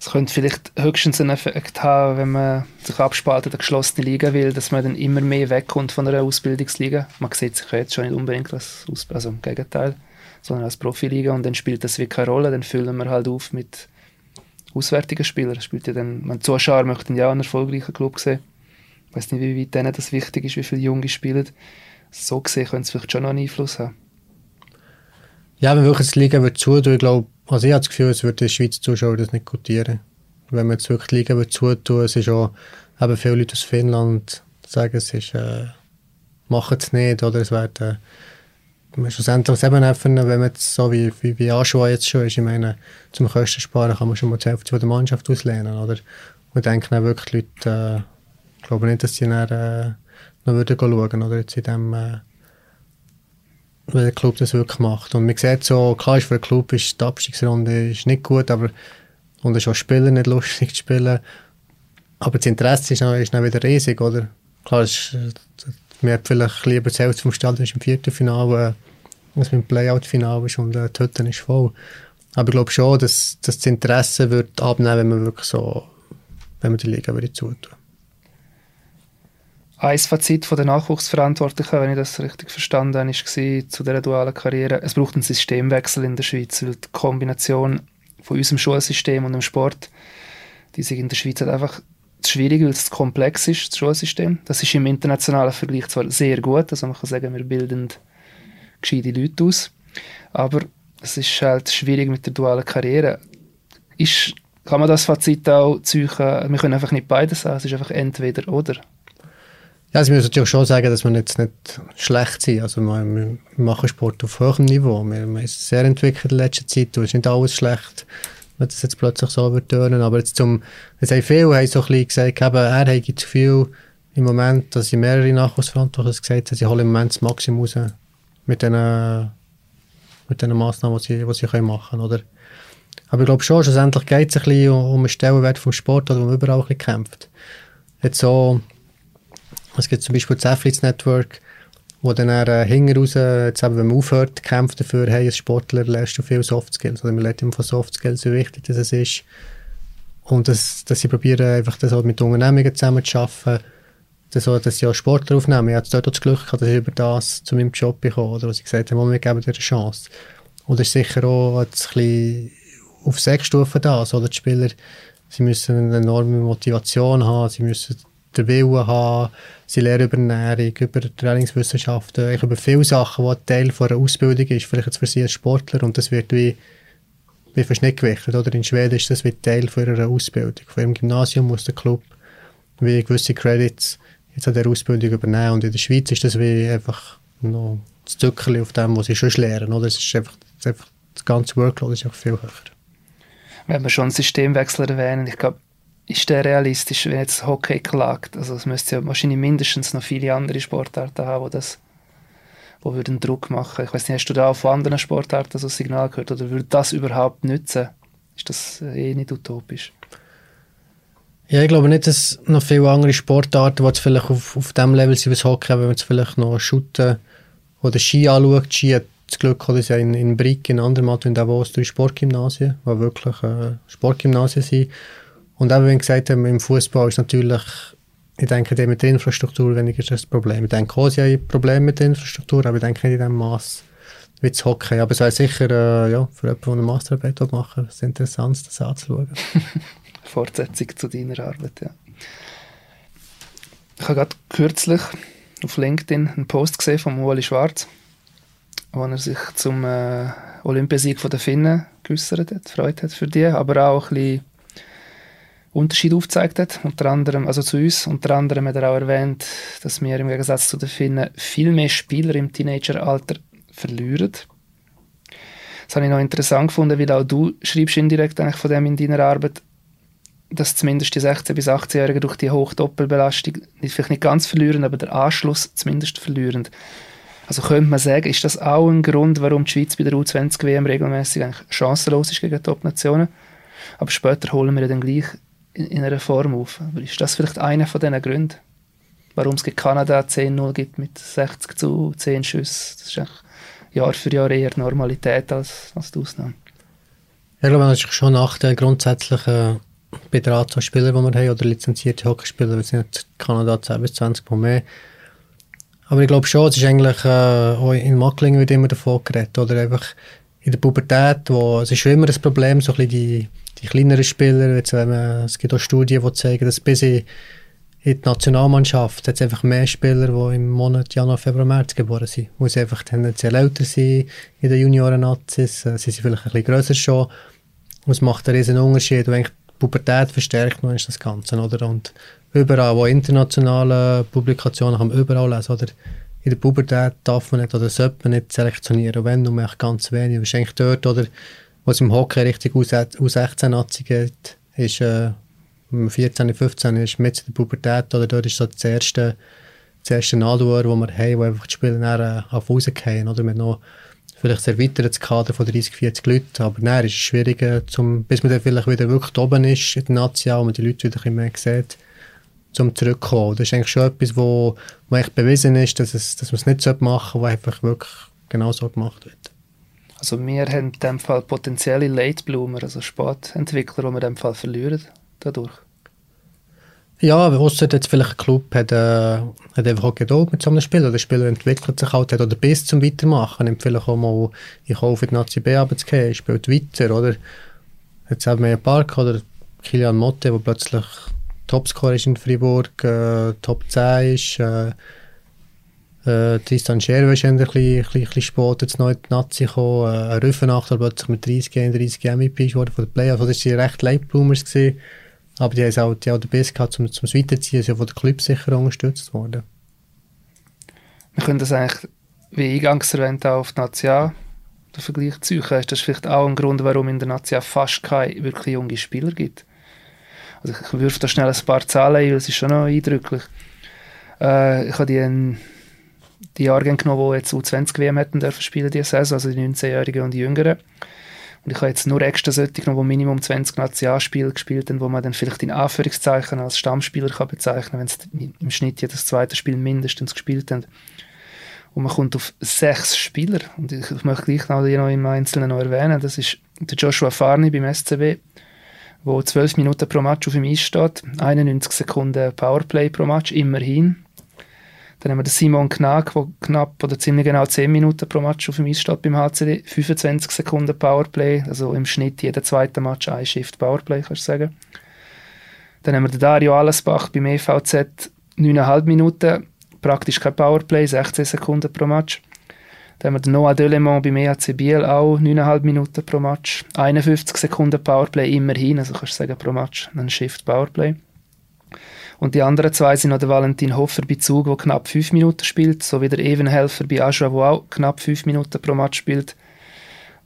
Speaker 1: Es könnte vielleicht höchstens einen Effekt haben, wenn man sich abspaltet, eine geschlossene Liga will, dass man dann immer mehr wegkommt von einer Ausbildungsliga. Man sieht sich jetzt schon nicht unbedingt als Aus also im Gegenteil, sondern als Profiliga und dann spielt das wie keine Rolle, dann füllen wir halt auf mit auswärtigen Spielern. Spielt ja dann, man Zuschauer möchten ja einen erfolgreichen Club sehen. Ich weiß nicht, wie weit denen das wichtig ist, wie viele Junge spielen. So gesehen könnte es vielleicht schon noch einen Einfluss haben.
Speaker 2: Ja, wenn wirklich die Liga wird zutun, ich glaube, also ich habe das Gefühl, es würde die Schweizer Zuschauer das nicht gutieren. Wenn man jetzt wirklich die Liga wird zutun, es ist auch, eben viele Leute aus Finnland sagen, es ist, äh, machen es nicht, oder es wird, äh, schlussendlich eben einfach, wenn man jetzt so wie, wie, wie Aschua jetzt schon ist, ich meine, zum Kosten sparen kann man schon mal die Hälfte der Mannschaft auslehnen, oder? Und denken dann wirklich Leute, äh, ich glaube nicht, dass sie dann, äh, noch würden schauen, oder jetzt in dem, äh, wenn der Club das wirklich macht. Und man sieht so, klar ist für den Club ist die Abstiegsrunde ist nicht gut, aber und es ist auch Spieler nicht lustig zu spielen. Aber das Interesse ist dann, ist dann wieder riesig, oder? Klar, ist, man hat vielleicht lieber Hälfte vom Stadion im Viertelfinale, äh, als dem Playout-Finale ist und äh, die Hütte ist voll. Aber ich glaube schon, dass, dass das Interesse wird abnehmen, wenn man wirklich so, wenn man die Liga wieder zutun
Speaker 1: ein Fazit von der Nachwuchsverantwortlichen, wenn ich das richtig verstanden habe, war zu dieser dualen Karriere, es braucht einen Systemwechsel in der Schweiz, weil die Kombination von unserem Schulsystem und dem Sport, die sich in der Schweiz halt einfach schwierig, weil es komplex ist, das Schulsystem. Das ist im internationalen Vergleich zwar sehr gut, also man kann sagen, wir bilden gescheite Leute aus, aber es ist halt schwierig mit der dualen Karriere. Ist, kann man das Fazit auch ziehen, wir können einfach nicht beides haben, es ist einfach entweder oder.
Speaker 2: Ja, also ich muss natürlich schon sagen, dass wir jetzt nicht schlecht sind. Also wir, wir machen Sport auf hohem Niveau. Wir, wir sind sehr entwickelt in letzter Zeit. Es ist nicht alles schlecht, wenn das jetzt plötzlich so wird tönen. Aber jetzt zum, es haben viele haben so ein bisschen gesagt, eben, er hat zu viel im Moment, dass sie mehrere Nachwuchsverantwortliche gesagt haben, sie holen im Moment das Maximum raus mit den, mit den Massnahmen, die sie, die sie können machen können. Oder? Aber ich glaube schon, schlussendlich geht es ein bisschen um, um den Stellenwert vom Sport, oder wo man überall ein bisschen kämpft. Jetzt so, es gibt zum Beispiel das Athletes Network, wo dann äh, hinten jetzt eben, wenn man aufhört, kämpft dafür, hey, als Sportler lernst du viel Soft Skills. Oder man lernt immer von Soft Skills, wie wichtig das ist. Und das, dass sie probieren, einfach das auch mit Unternehmungen zusammen zu arbeiten, das dass sie auch Sportler aufnehmen. Ich hatte dort auch das Glück dass ich über das zu meinem Job bekomme, oder wo sie gesagt haben, wir geben dir eine Chance. Und das ist sicher auch ein bisschen auf sechs Stufen da. Also, die Spieler, sie müssen eine enorme Motivation haben, sie müssen den Willen haben, sie lernen über Ernährung, über Trainingswissenschaften, über viele Sachen, die Teil einer Ausbildung ist, vielleicht jetzt für sie als Sportler und das wird wie, wie fast nicht gewichtet. Oder in Schweden ist das wie Teil von ihrer Ausbildung. Von ihrem Gymnasium muss der Club wie gewisse Credits jetzt an der Ausbildung übernehmen und in der Schweiz ist das wie einfach noch das Zuckerli auf dem, was sie schon lernen. Oder? Es ist einfach, das, einfach, das ganze Workload ist auch viel höher.
Speaker 1: Wenn wir schon Systemwechsel erwähnen, ich glaube, ist der realistisch, wenn jetzt Hockey klagt? Also es müsste ja wahrscheinlich mindestens noch viele andere Sportarten haben, die das wo würden Druck machen. Ich weiß nicht, hast du da auch von anderen Sportarten so ein Signal gehört oder würde das überhaupt nützen? Ist das eh nicht utopisch?
Speaker 2: Ja, ich glaube nicht, dass noch viele andere Sportarten, die vielleicht auf, auf dem Level sind wie das Hockey, wenn man jetzt vielleicht noch Shooten oder Ski anschaut. Ski hat das Glück, dass ja in, in Brick, in Andermatt und Davos drei Sportgymnasien, die wirklich äh, Sportgymnasien sind. Und auch wenn gesagt haben, im Fußball ist natürlich, ich denke, mit der Infrastruktur weniger das Problem. Ich denke auch, sie haben Probleme mit der Infrastruktur, aber ich denke nicht in dem Maß wie das Hockey. Aber es wäre sicher, äh, ja, für jemanden, der eine Masterarbeit machen will, interessant, das anzuschauen.
Speaker 1: Fortsetzung zu deiner Arbeit, ja. Ich habe gerade kürzlich auf LinkedIn einen Post gesehen von Ueli Schwarz, wo er sich zum äh, Olympiasieg der Finnen geäußert hat, Freude hat für die, aber auch ein bisschen Unterschied aufgezeigt hat, unter anderem, also zu uns, unter anderem hat er auch erwähnt, dass wir im Gegensatz zu den Finnen viel mehr Spieler im Teenageralter verlieren. Das habe ich noch interessant gefunden, weil auch du schreibst indirekt eigentlich von dem in deiner Arbeit, dass zumindest die 16- bis 18-Jährigen durch die hohe Doppelbelastung vielleicht nicht ganz verlieren, aber der Anschluss zumindest verlieren. Also könnte man sagen, ist das auch ein Grund, warum die Schweiz bei der U20-WM regelmäßig eigentlich chancenlos ist gegen Top-Nationen? Aber später holen wir dann gleich in, in einer Form auf. Aber ist das vielleicht einer von diesen Gründen, warum es gegen Kanada 10-0 gibt mit 60 zu 10 Schüssen? Das ist eigentlich Jahr für Jahr eher Normalität als, als die Ausnahme.
Speaker 2: ich glaube, das ist schon ein Nachteil grundsätzlich. Äh, bei der Anzahl die wir haben, oder lizenzierte Hockeyspieler, wir sind in Kanada 10 bis 20 Mal mehr. Aber ich glaube schon, es ist eigentlich, äh, in Macklingen wird immer davon geredet, oder einfach in der Pubertät, wo, es ist schon immer ein Problem, so ein bisschen die, die kleineren Spieler, jetzt, wenn man, es gibt auch Studien, die zeigen, dass bis in, die Nationalmannschaft hat einfach mehr Spieler, die im Monat Januar, Februar, März geboren sind, wo sie einfach tendenziell älter sind in den Junioren-Nazis, äh, sie sind vielleicht ein bisschen grösser schon, und es macht einen riesen Unterschied, und die Pubertät verstärkt man das Ganze, oder? Und überall, wo internationale Publikationen man überall lesen, oder? In der Pubertät darf man nicht oder sollte man nicht selektionieren, wenn nur ganz wenig. Wahrscheinlich dort, oder, wo es im Hockey richtig U16-Nazi geht, ist, äh, 14, 15 ist mit der Pubertät, oder dort ist so das erste, das erste Nadelrohr, das wir haben, wo einfach die Spieler dann äh, auf rausgehen, oder? Mit noch vielleicht ein erweitertes Kader von 30, 40 Leuten, aber dann ist es schwieriger, zum, bis man dann vielleicht wieder wirklich oben ist in der Nazi, und man die Leute wieder ein bisschen mehr sieht zum Zurückkommen. Das ist eigentlich schon etwas, wo, wo echt bewiesen ist, dass, es, dass man es nicht machen sollte, was einfach wirklich genau so gemacht wird.
Speaker 1: Also wir haben in dem Fall potenzielle Late Bloomer, also Sportentwickler, die wir in dem Fall verlieren dadurch.
Speaker 2: Ja, aber außer jetzt vielleicht ein Club hat, äh, hat einfach auch Geduld mit so einem Spieler. Der Spieler entwickelt sich halt, hat oder bis zum Weitermachen. Nimmt vielleicht auch mal, ich in die Nazi B runterzugehen, spielt weiter, oder? Jetzt haben wir einen Park oder Kilian Motte, der plötzlich Topscorer ist in Fribourg, äh, Top 10 ist. Äh, äh, Tristan Scherwe ist ein bisschen, bisschen, bisschen spät jetzt neu in die Nazi gekommen. Äh, Rüffenacht, der plötzlich mit 30, 31 MVP geworden von den Playoffs. Also das waren recht Leitbloomers. Gewesen. Aber die haben auch, auch den Biss gehabt, um, zum Weiterziehen. Sie sind von den Club sicher unterstützt worden.
Speaker 1: Wir können das eigentlich, wie eingangs erwähnt, auch auf die Nazi den Vergleich ziehen. Ist das vielleicht auch ein Grund, warum in der Nazi fast keine wirklich junge Spieler gibt? Also ich wirf da schnell ein paar Zahlen ein, das ist schon noch eindrücklich. Äh, ich habe die, die Jahrgänge genommen, die jetzt U20 WM hätten dürfen spielen diese Saison, also die 19-Jährigen und die Jüngeren. Und ich habe jetzt nur extra solche genommen, die Minimum 20 Nationalspiele gespielt haben, wo man dann vielleicht in Anführungszeichen als Stammspieler kann bezeichnen kann, wenn sie im Schnitt jedes zweite Spiel mindestens gespielt haben. Und man kommt auf sechs Spieler. Und ich möchte gleich noch die noch im Einzelnen noch erwähnen. Das ist der Joshua Farni beim SCB, wo 12 Minuten pro Match auf dem Eis steht, 91 Sekunden Powerplay pro Match, immerhin. Dann haben wir den Simon Knag, der knapp oder ziemlich genau 10 Minuten pro Match auf dem Eis steht beim HCD, 25 Sekunden Powerplay, also im Schnitt jeder zweite Match ein Shift Powerplay, kannst du sagen. Dann haben wir den Dario Allesbach beim EVZ, 9,5 Minuten, praktisch kein Powerplay, 16 Sekunden pro Match. Dann haben wir den Noah Delemont beim EAC Biel auch 9,5 Minuten pro Match. 51 Sekunden Powerplay immerhin, also kannst du sagen pro Match, ein Shift Powerplay. Und die anderen zwei sind noch der Valentin Hoffer bei Zug, der knapp 5 Minuten spielt, sowie der Evenhelfer bei Aschra, der auch knapp 5 Minuten pro Match spielt.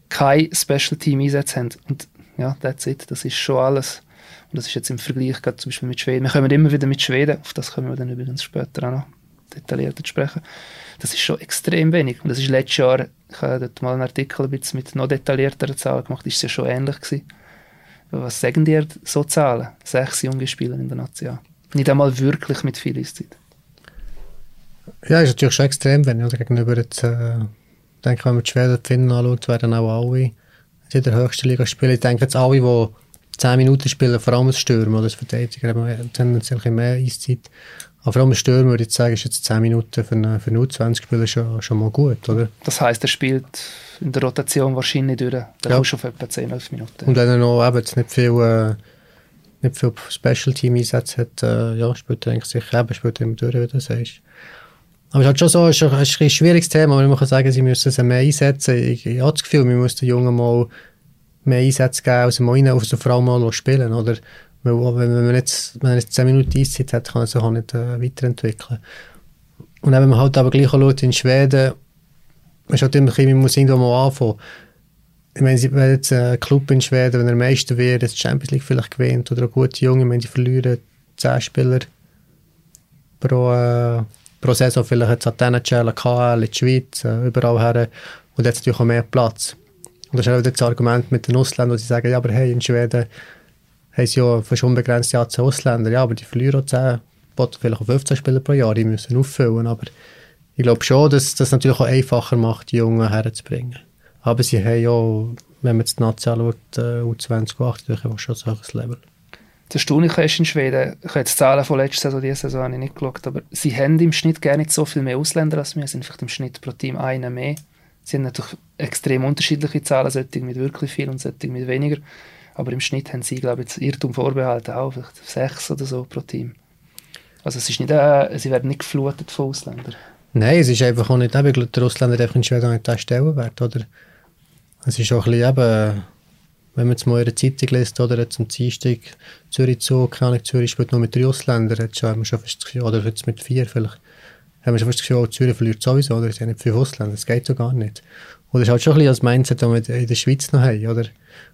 Speaker 1: Kein Special Team Einsätze haben. Und ja, that's it, das ist schon alles. Und das ist jetzt im Vergleich gerade zum Beispiel mit Schweden. Wir kommen immer wieder mit Schweden, auf das können wir dann übrigens später auch noch detaillierter sprechen. Das ist schon extrem wenig. Und das ist letztes Jahr, ich habe dort mal einen Artikel mit noch detaillierteren Zahlen gemacht, ist es ja schon ähnlich gewesen. Was sagen dir so Zahlen? Sechs junge Spieler in der Nation. Nicht einmal wirklich mit viel Eiszeit.
Speaker 2: Ja, ist natürlich schon extrem wenig. Oder gegenüber jetzt, äh, denke, wenn man die Schweden und Finnen anschaut, werden auch alle in der höchsten Liga spielen. Ich denke jetzt alle, die 10 Minuten spielen, vor allem als Stürmer oder als Verteidiger, haben tendenziell mehr Eiszeit. Aber vor allem ein Stürmer, würde ich sagen, ist jetzt 10 Minuten für einen, für einen U20-Spieler schon, schon mal gut, oder?
Speaker 1: Das heisst, er spielt in der Rotation wahrscheinlich durch. Der ja. kommst auf etwa 10, 11 Minuten.
Speaker 2: Und wenn er noch eben jetzt nicht viel, äh, nicht viel Special-Team-Einsätze hat, äh, ja, spielt er eigentlich sicher eben, spielt er immer durch, wie du sagst. Aber es ist halt schon so, es ist ein, ist ein schwieriges Thema, aber man kann sagen, sie müssen es mehr einsetzen. Ich, ich habe das Gefühl, wir müssen den Jungen mal mehr Einsätze geben, als mal rein, also vor allem mal spielen, oder? Weil, wenn man jetzt, wenn man jetzt 10 Minuten Eiszeit hat, kann er sich auch nicht äh, weiterentwickeln. Und wenn man halt aber gleich auch schaut, in Schweden, man schaut immer, man muss irgendwo mal anfangen. Ich meine, wenn jetzt ein Club in Schweden, wenn er Meister wird, die Champions League vielleicht gewinnt, oder ein guter Junge, wenn die verlieren 10 Spieler pro, äh, pro Saison, vielleicht jetzt den NHL, KL, in der Schweiz, äh, überall her, und jetzt natürlich auch mehr Platz. Und das ist auch wieder das Argument mit den Ausländern, sie sagen, ja, aber hey, in Schweden haben sie ja fast unbegrenzt Jahr zu Ausländer. Ja, aber die verlieren auch 10, vielleicht auch 15 Spieler pro Jahr, die müssen auffüllen. Aber ich glaube schon, dass das natürlich auch einfacher macht, die Jungen herzubringen. Aber sie haben ja, wenn man jetzt die Nazi anschaut, U20, U8, natürlich schon so ein Level.
Speaker 1: Das Erstaunliche ist in Schweden, ich habe jetzt die Zahlen von letzter Saison, diese Saison habe ich nicht geschaut, aber sie haben im Schnitt gar nicht so viel mehr Ausländer als wir, sie sind vielleicht im Schnitt pro Team einer mehr. Sie haben natürlich extrem unterschiedliche Zahlen, solche mit wirklich viel und solche mit weniger. Aber im Schnitt haben sie, glaube ich, jetzt Irrtum vorbehalten, auch vielleicht sechs oder so pro Team. Also es ist nicht, äh, sie werden nicht geflutet von Ausländern.
Speaker 2: Nein, es ist einfach auch nicht, eben, der Ausländer einfach in Schweden nicht der Stellenwert, oder? Es ist auch ein bisschen eben, wenn man jetzt mal in der Zeitung liest, oder zum Dienstag Zürich zu, keine Ahnung, Zürich spielt nur mit drei Ausländern, jetzt haben wir schon fast das oder jetzt mit vier vielleicht, haben wir schon fast das Gefühl, oh, Zürich verliert sowieso, oder? Sie haben nicht fünf Ausländer, das geht so gar nicht. Und das ist halt schon ein bisschen als Mindset, das wir in der Schweiz noch haben, oder?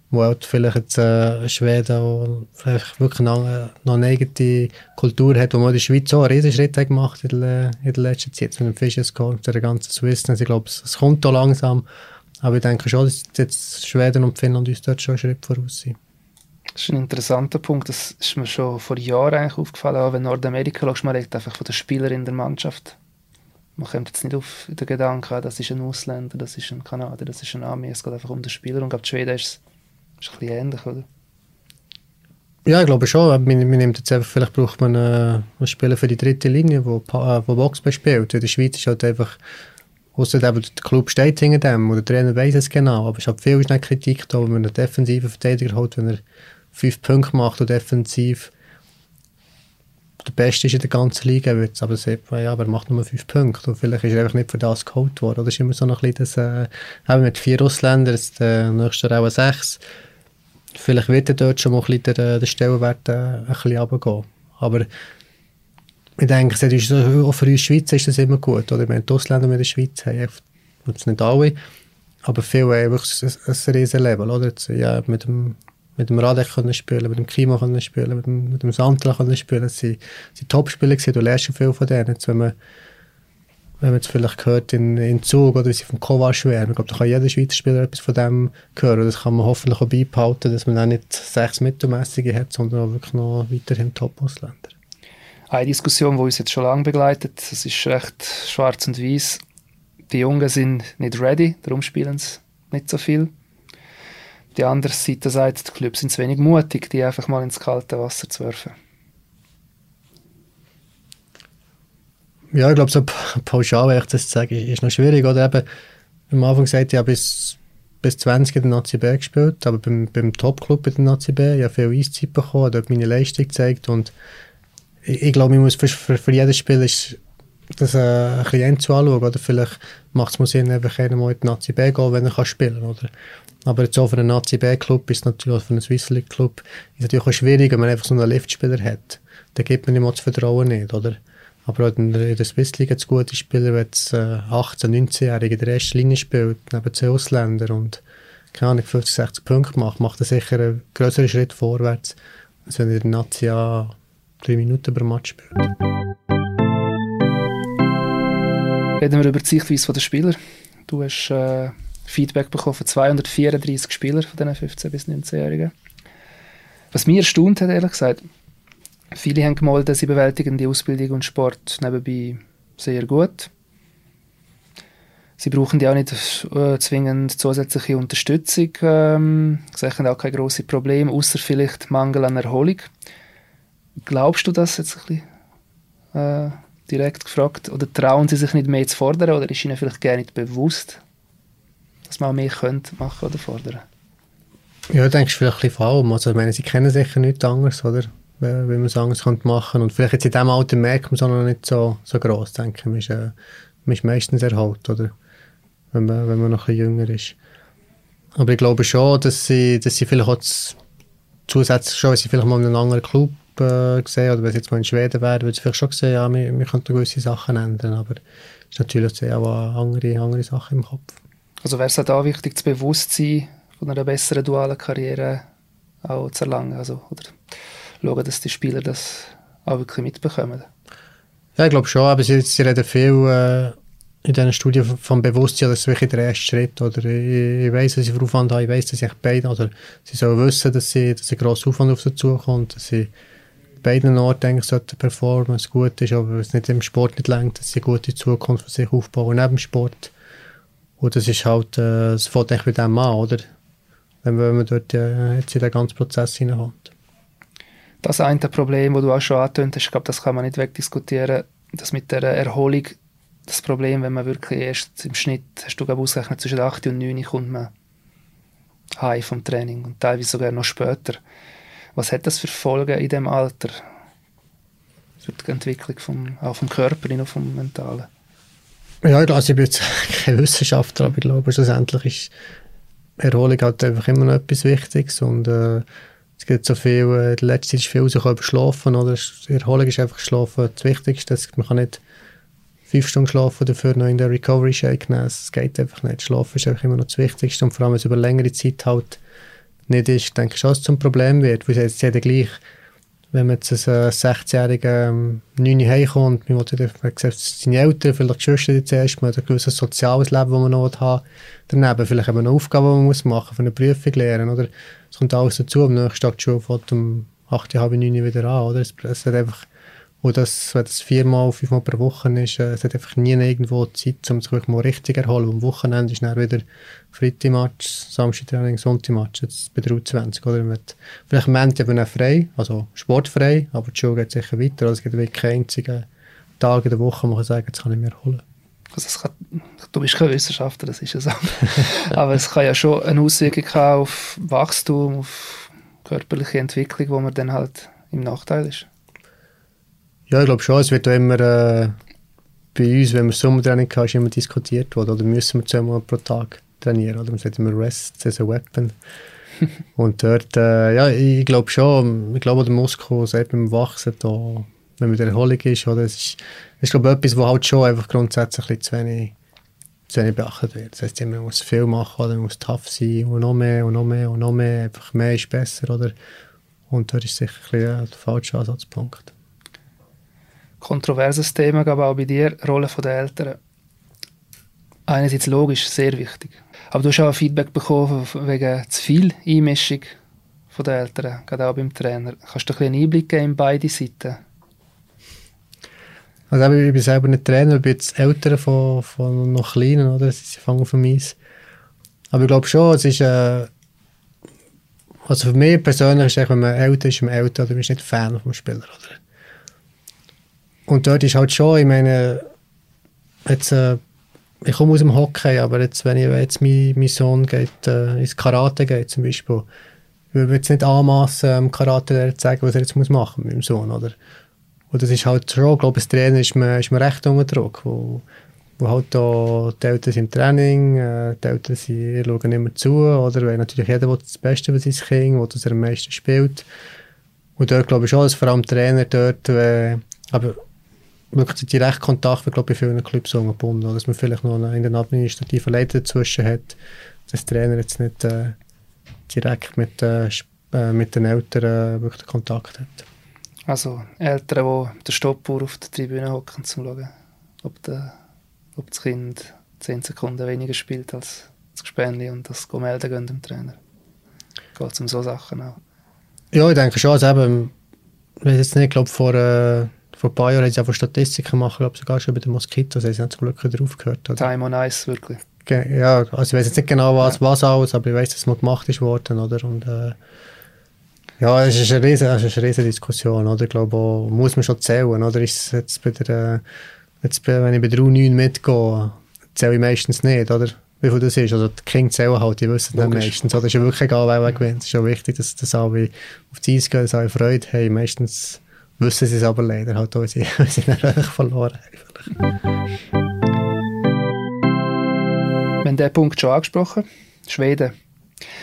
Speaker 2: Wo halt vielleicht jetzt äh, Schweden vielleicht wirklich noch, äh, noch eine eigene Kultur hat, wo man in der Schweiz auch einen Riesenschritt hat gemacht in der, in der letzten Zeit, mit dem Fischerskor, mit der ganzen Swissness. Ich glaube, es, kommt da langsam. Aber ich denke schon, dass jetzt Schweden und Finnland uns dort schon einen Schritt voraus sind.
Speaker 1: Das ist ein interessanter Punkt. Das ist mir schon vor Jahren eigentlich aufgefallen. Auch wenn Nordamerika schaust, man redet einfach von den Spielern in der Mannschaft. Man kommt jetzt nicht auf den Gedanken, das ist ein Ausländer, das ist ein Kanadier, das ist ein Ami. Es geht einfach um den Spieler. Und ich glaube, Schweden ist, ist ein bisschen ähnlich, oder?
Speaker 2: Ja, ich glaube schon. Man, man nimmt jetzt einfach, vielleicht braucht man äh, einen Spieler für die dritte Linie, wo, äh, wo Boxball spielt. In der Schweiz ist halt einfach Außer der Club steht hinter dem oder der Trainer weiß es genau. Aber ich habe viel schnell Kritik da, wenn man einen defensiven Verteidiger hat, wenn er fünf Punkte macht und defensiv der Beste ist in der ganzen Liga. Aber sagt ja, aber er macht nur fünf Punkte. Und vielleicht ist er einfach nicht für das geholt worden. Oder ist immer so noch ein bisschen das, äh, mit vier Ausländern, jetzt der äh, nächste auch sechs. Vielleicht wird er dort schon mal ein bisschen der, der Stellenwert äh, ein bisschen runtergehen. Aber ich denke, das ist, auch für uns Schweizer ist das immer gut. Oder? Wir haben die Ausländer in der Schweiz, haben jetzt nicht alle, aber viele haben wirklich ein, ein riesen Level. Oder? Jetzt, ja, mit dem, mit dem Radek können spielen, mit dem Klima können spielen, mit dem, mit dem Sandler können spielen. Sie sind Top-Spieler gewesen, du lernst schon viel von denen. Jetzt, wenn man wenn man jetzt vielleicht hört in, in Zug oder wie sie vom Kovac wären. Ich glaube, da kann jeder Schweizer Spieler etwas von dem hören. Das kann man hoffentlich auch beibehalten, dass man auch nicht sechs Mittelmäßige hat, sondern auch wirklich noch weiterhin Top-Ausländer
Speaker 1: eine Diskussion, die uns jetzt schon lange begleitet. Das ist recht schwarz und weiß. Die Jungen sind nicht ready, darum spielen sie nicht so viel. Die andere Seite sagt, die Clubs sind zu wenig mutig, die einfach mal ins kalte Wasser zu werfen.
Speaker 2: Ja, ich glaube, so pauschal, wenn ich das sage, ist noch schwierig. Oder eben, am Anfang gesagt, ich habe bis, bis 20 in der Nazi B gespielt, aber beim, beim Top-Club in der Nazi B, ich habe viel Eiszeit bekommen, dort meine Leistung gezeigt und ich, glaube, man muss für, für, für jedes Spiel ist das äh, ein zu anschauen. Oder vielleicht macht es Sinn, einfach einmal in die Nazi B gehen, wenn er kann spielen kann. Aber jetzt auch für einen Nazi B-Club ist natürlich auch für einen Swiss League-Club natürlich auch schwierig, wenn man einfach so einen Liftspieler hat. Da gibt man ihm das Vertrauen nicht, oder? Aber auch in der, Swiss League hat gute Spieler, wenn es äh, 18-, 19-Jährige in der ersten Linie spielt, neben zwei Ausländern und keine Ahnung, 50, 60 Punkte macht, macht er sicher einen größeren Schritt vorwärts, als wenn er in der Nazi A drei Minuten pro Match spielt.
Speaker 1: Reden wir über die Sichtweise der Spieler. Du hast äh, Feedback bekommen von 234 Spielern von diesen 15- bis 19-Jährigen. Was mich erstaunt hat, ehrlich gesagt, viele haben gemeldet, sie bewältigen die Ausbildung und Sport nebenbei sehr gut. Sie brauchen ja auch nicht äh, zwingend zusätzliche Unterstützung. Ähm, sie haben auch kein grosses Problem, außer vielleicht Mangel an Erholung. Glaubst du das jetzt ein bisschen äh, direkt gefragt? Oder trauen sie sich nicht mehr zu fordern? Oder ist ihnen vielleicht gar nicht bewusst, dass man mehr könnte machen oder fordern?
Speaker 2: Ja, ich denke, vielleicht ein bisschen vor Also, ich meine, sie kennen sicher nichts anderes, oder? Wie man es anders machen könnte. Und vielleicht jetzt in diesem Alter merkt man es auch noch nicht so, so gross, denke ich. Man ist, äh, man ist meistens erholt, oder? Wenn man, wenn man noch ein jünger ist. Aber ich glaube schon, dass sie, dass sie vielleicht auch zusätzlich schon, wenn sie vielleicht mal in einem anderen Club äh, gesehen, oder wenn es jetzt mal in Schweden wäre, würde ich vielleicht schon sehen, ja, wir, wir könnten gewisse Sachen ändern, aber es ist natürlich auch andere, andere Sachen im Kopf.
Speaker 1: Also wäre es auch da wichtig, das Bewusstsein von einer besseren dualen Karriere auch zu erlangen, also, oder schauen, dass die Spieler das auch wirklich mitbekommen?
Speaker 2: Ja, ich glaube schon, aber sie, sie reden viel äh, in diesen Studien vom Bewusstsein, das ist wirklich der erste Schritt. Oder ich, ich weiss, dass sie für Aufwand haben, ich weiss, dass ich beide, oder sie sollen wissen, dass sie, dass ein grosser Aufwand auf sie zukommt, dass sie beiden Orten eigentlich sollte Performance gut ist, aber es nicht im Sport nicht längt, dass sie eine gute Zukunft für sich aufbauen neben dem Sport. Und das ist halt, äh, es eigentlich mit dem an, oder? Wenn man, wenn man dort äh, jetzt in den ganzen Prozess hineinkommt.
Speaker 1: Das eine Problem, das du auch schon angetönt hast, ich glaube, das kann man nicht wegdiskutieren, dass mit der Erholung das Problem, wenn man wirklich erst im Schnitt, hast du glaube ausgerechnet, zwischen 8 und 9 kommt man heim vom Training und teilweise sogar noch später. Was hat das für Folgen in dem Alter? Für die Entwicklung vom, auch vom Körper, nicht nur vom Mentalen?
Speaker 2: Ja, ich, also ich bin jetzt kein Wissenschaftler, aber ich glaube, schlussendlich ist Erholung halt einfach immer noch etwas Wichtiges und äh, es gibt so viel, äh, in letzter Zeit ist viel rausgekommen über Schlafen, oder? Erholung ist einfach Schlafen das Wichtigste, man kann nicht fünf Stunden schlafen dafür noch in der Recovery Shake nehmen, es geht einfach nicht, Schlafen ist einfach immer noch das Wichtigste und vor allem, wenn es über längere Zeit halt nicht ist, denke ich schon, dass es zum Problem wird, weil jetzt gleich wenn man jetzt als 16-Jähriger ähm, 9 heimkommt, man will gesagt, seine Eltern, vielleicht Geschwister zuerst, man hat ein gewisses soziales Leben, das man noch haben Daneben vielleicht eben eine Aufgabe, die man muss machen muss, eine Prüfung lernen, oder? Es kommt alles dazu, am nächsten Tag die Schule fängt um 8, halb 9 wieder an, oder? Es, es hat einfach und das, wenn das viermal, fünfmal pro Woche ist, äh, es hat einfach nie irgendwo Zeit, um sich mal richtig erholen. Am Wochenende ist dann wieder Freitag-Match, Samstag-Training, Sonntag-Match, jetzt bei der U20. Oder? Mit, vielleicht am Ende eben auch frei, also sportfrei, aber die Schule geht sicher weiter. Also es gibt wirklich keinen einzigen Tag in der Woche, wo man kann sagen, jetzt kann ich mir erholen.
Speaker 1: Also kann, du bist kein Wissenschaftler, das ist ja so. aber es kann ja schon eine Auswirkung haben auf Wachstum, auf körperliche Entwicklung, wo man dann halt im Nachteil ist.
Speaker 2: Ja, ich glaube schon. Es wird auch immer äh, bei uns, wenn wir Sommertraining haben, ist immer diskutiert worden. Oder müssen wir zweimal pro Tag trainieren? Oder man sagt immer Rest as a Weapon. und dort, äh, ja, ich glaube schon, ich glaube, der Muskel, seit beim Wachsen, da, wenn man der Erholung ist, oder, es ist, das ist glaube ich, etwas, was halt schon einfach grundsätzlich zu wenig, zu wenig beachtet wird. Das heisst, man muss viel machen, oder man muss tough sein und noch mehr und noch mehr und noch mehr, einfach mehr ist besser, oder? Und dort ist sicher ein bisschen der falsche Ansatzpunkt
Speaker 1: kontroverses Thema, aber auch bei dir, Rolle der Eltern. Einerseits logisch, sehr wichtig. Aber du hast auch Feedback bekommen wegen zu viel Einmischung der Eltern, gerade auch beim Trainer. Kannst du ein einen Einblick geben in beide Seiten?
Speaker 2: Also ich bin selber nicht Trainer, ich bin jetzt Eltern von, von noch Kleinen, oder? Sie fangen von mir Aber ich glaube schon, es ist... Äh, also für mich persönlich ist, wenn man älter ist, man älter, oder man ist nicht Fan vom Spieler, oder? Und dort ist halt schon, ich meine, jetzt, äh, ich komme aus dem Hockey, aber jetzt, wenn ich, jetzt mein, mein Sohn geht, äh, ins Karate geht zum Beispiel, würde ich jetzt nicht anmassen, ähm, Karate zu sagen, was er jetzt muss mit dem Sohn, oder? Und das ist halt schon, ich glaube, als Trainer ist man, ist man recht unter Druck, wo, wo halt da die Eltern sind im Training, äh, die Eltern sie schauen immer zu, oder? Weil natürlich jeder will das Beste für sein Kind, will, dass er am meisten spielt. Und dort glaube ich schon, dass vor allem Trainer dort, äh, aber wirklich direkt Kontakt wird, glaube ich, bei vielen Clubs angebunden. Oder dass man vielleicht noch einen, einen administrativen Leiter dazwischen hat, dass der Trainer jetzt nicht äh, direkt mit, äh, äh mit den Eltern äh, wirklich Kontakt hat.
Speaker 1: Also Eltern, die den Stoppuhr auf der Tribüne hocken, um zu schauen, ob, der, ob das Kind 10 Sekunden weniger spielt als das Gespänli und das melden gehen dem Trainer. Geht es um so Sachen auch?
Speaker 2: Ja, ich denke schon. Also eben, ich weiß jetzt nicht, ich glaube vor... Äh, vor ein paar Jahren haben sie einfach Statistiken gemacht, glaube sogar schon bei den Moskitos, haben sie zum Glück wieder aufgehört.
Speaker 1: Oder? Time on Ice, wirklich.
Speaker 2: Ja, also ich weiß jetzt nicht genau, was, ja. was alles, aber ich weiß, dass es mal gemacht ist worden, oder? Und, äh, ja, es ist eine riesige, es ist eine riesige Diskussion, oder? Ich glaube, auch, muss man schon zählen, oder? Ist jetzt bei der, äh, jetzt, wenn ich bei der U9 mitgehe, zähle ich meistens nicht, oder? Wie viel das ist. Also die Kinder zählen halt, die wissen dann meistens. Oder? Es ist ja wirklich egal, wer gewinnt. Es ist ja wichtig, dass, dass alle auf die Eis gehen, dass alle Freude haben. Meistens wissen sie es aber leider halt auch, sie, sie haben verloren.
Speaker 1: Wir haben diesen Punkt schon angesprochen. Schweden.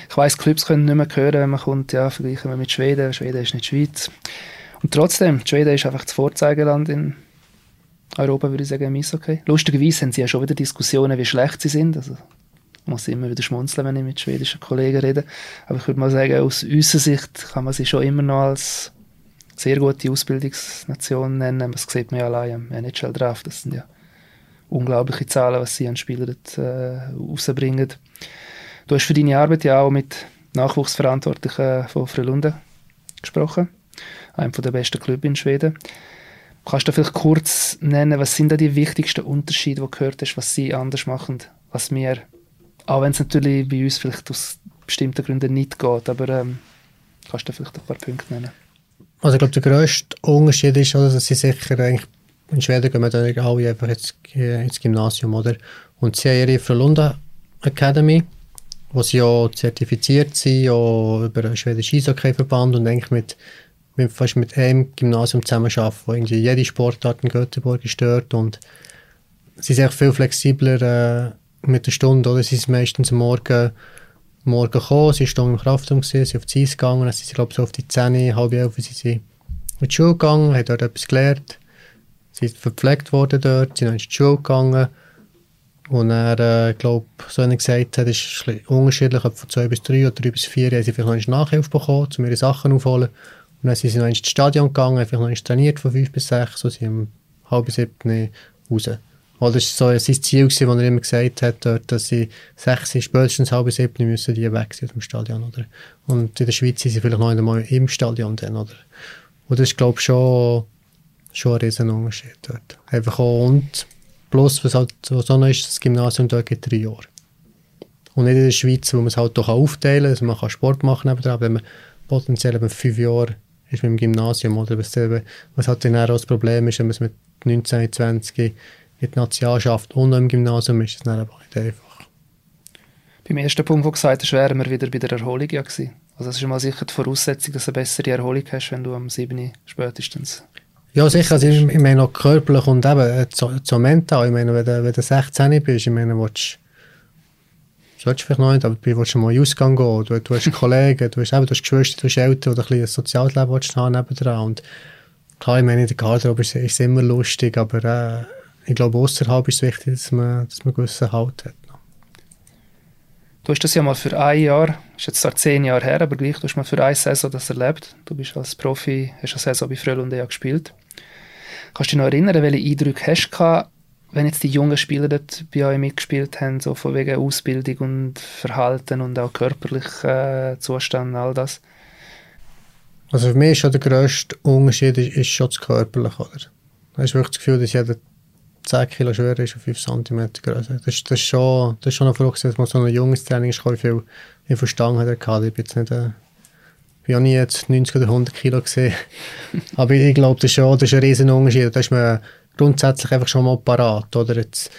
Speaker 1: Ich weiss, Clubs können nicht mehr hören, wenn man kommt, ja, vergleichen wir mit Schweden. Schweden ist nicht Schweiz. Und trotzdem, Schweden ist einfach das Vorzeigeland in Europa, würde ich sagen, im Eishockey. Lustigerweise haben sie ja schon wieder Diskussionen, wie schlecht sie sind. Also, muss immer wieder schmunzeln, wenn ich mit schwedischen Kollegen rede. Aber ich würde mal sagen, aus unserer Sicht kann man sie schon immer noch als sehr gute Ausbildungsnation nennen. Das sieht man ja allein am NHL Draft. Das sind ja unglaubliche Zahlen, was sie an Spielern äh, rausbringen. Du hast für deine Arbeit ja auch mit Nachwuchsverantwortlichen von Frölunda gesprochen, einem der besten Clubs in Schweden. Kannst du vielleicht kurz nennen, was sind da die wichtigsten Unterschiede, die du gehört hast, was sie anders machen, was wir, auch wenn es natürlich bei uns vielleicht aus bestimmten Gründen nicht geht, aber ähm, kannst du vielleicht ein paar Punkte nennen?
Speaker 2: Also ich glaube, der grösste Unterschied ist, also, dass sie sicher eigentlich in Schweden gehen wir alle einfach ins, ins Gymnasium, oder? Und sie haben ihre Frölunda Academy, wo sie auch zertifiziert sind, auch über den schwedischen Eishockey-Verband und eigentlich mit, mit, fast mit einem Gymnasium zusammenarbeiten, wo irgendwie jede Sportart in Göteborg stört und sie sind viel flexibler äh, mit der Stunde, oder? Sie sind meistens morgen morgen gekommen, sie waren im Kraftraum, sie sind auf die Eis gegangen, dann sind sie glaube ich so auf die 10, halb elf, sie sind in die Schule gegangen, haben dort etwas gelernt, sie sind verpflegt worden dort, sind dann in die Schule gegangen. Und er, äh, glaube so wie er gesagt hat, ist unterschiedlich, ob von zwei bis drei oder drei bis vier haben sie vielleicht noch Nachhilfe bekommen, um ihre Sachen aufzuholen und dann sind sie noch ins Stadion gegangen, haben vielleicht noch trainiert von fünf bis sechs, und sie haben halb sieben raus. Oder das war so sein Ziel, das er immer gesagt hat, dort, dass sie sechs, spätestens halb sieben müssen die weg sein vom Stadion. Oder? Und in der Schweiz sind sie vielleicht noch einmal im Stadion. Dann, oder? Und das ist, glaube ich, schon, schon ein riesen Unterschied dort. Einfach auch, und plus, was halt so noch ist, das Gymnasium dort geht drei Jahre. Und nicht in der Schweiz, wo man es halt doch aufteilen kann, also man kann Sport machen, aber wenn man potenziell eben fünf Jahre ist mit dem Gymnasium, oder was, was halt dann auch das Problem ist, wenn man es mit 19, 20 in die Nationalschaft und im Gymnasium ist es dann aber nicht einfach.
Speaker 1: Beim ersten Punkt, wo du gesagt hast, wären wir wieder bei der Erholung ja gewesen. Also es ist mal sicher die Voraussetzung, dass du eine bessere Erholung hast, wenn du am 7. spätestens...
Speaker 2: Ja, sicher. Also ich, ich meine auch körperlich und eben äh, so mental. Ich meine, wenn du, wenn du 16 bist, ich meine, willst, solltest du vielleicht noch nicht, aber du willst mal in Ausgang gehen, du, du hast Kollegen, du hast, eben, du hast Geschwister, du hast Eltern oder ein, ein soziales Leben willst haben nebendran. Und klar, ich meine, in der Garderobe ist es immer lustig, aber äh, ich glaube, außerhalb ist es wichtig, dass man, dass man einen gewissen Halt hat.
Speaker 1: Du hast das ja mal für ein Jahr, ist jetzt zwar zehn Jahre her, aber gleich, du hast mal für eine Saison das erlebt. Du bist als Profi, hast eine Saison bei Frölunda ja gespielt. Kannst du dich noch erinnern, welche Eindrücke hast du wenn jetzt die jungen Spieler dort bei euch mitgespielt haben, so von wegen Ausbildung und Verhalten und auch körperlicher äh, Zustand, all das?
Speaker 2: Also für mich ist schon der grösste Unterschied ist, ist schon das Körperliche, oder? Du hast wirklich das Gefühl, dass jeder 10 Kilo schwerer ist und 5 cm größer. Das, das, ist schon, das ist schon eine Frage, dass man so ein junges Training ist, wie viel ich verstanden hat. Ich bin jetzt nicht, äh, ich habe nie jetzt 90 oder 100 Kilo gesehen. Aber ich, ich glaube, das ist, schon, das ist ein riesen Unterschied. Da ist man grundsätzlich einfach schon mal parat. Oder jetzt,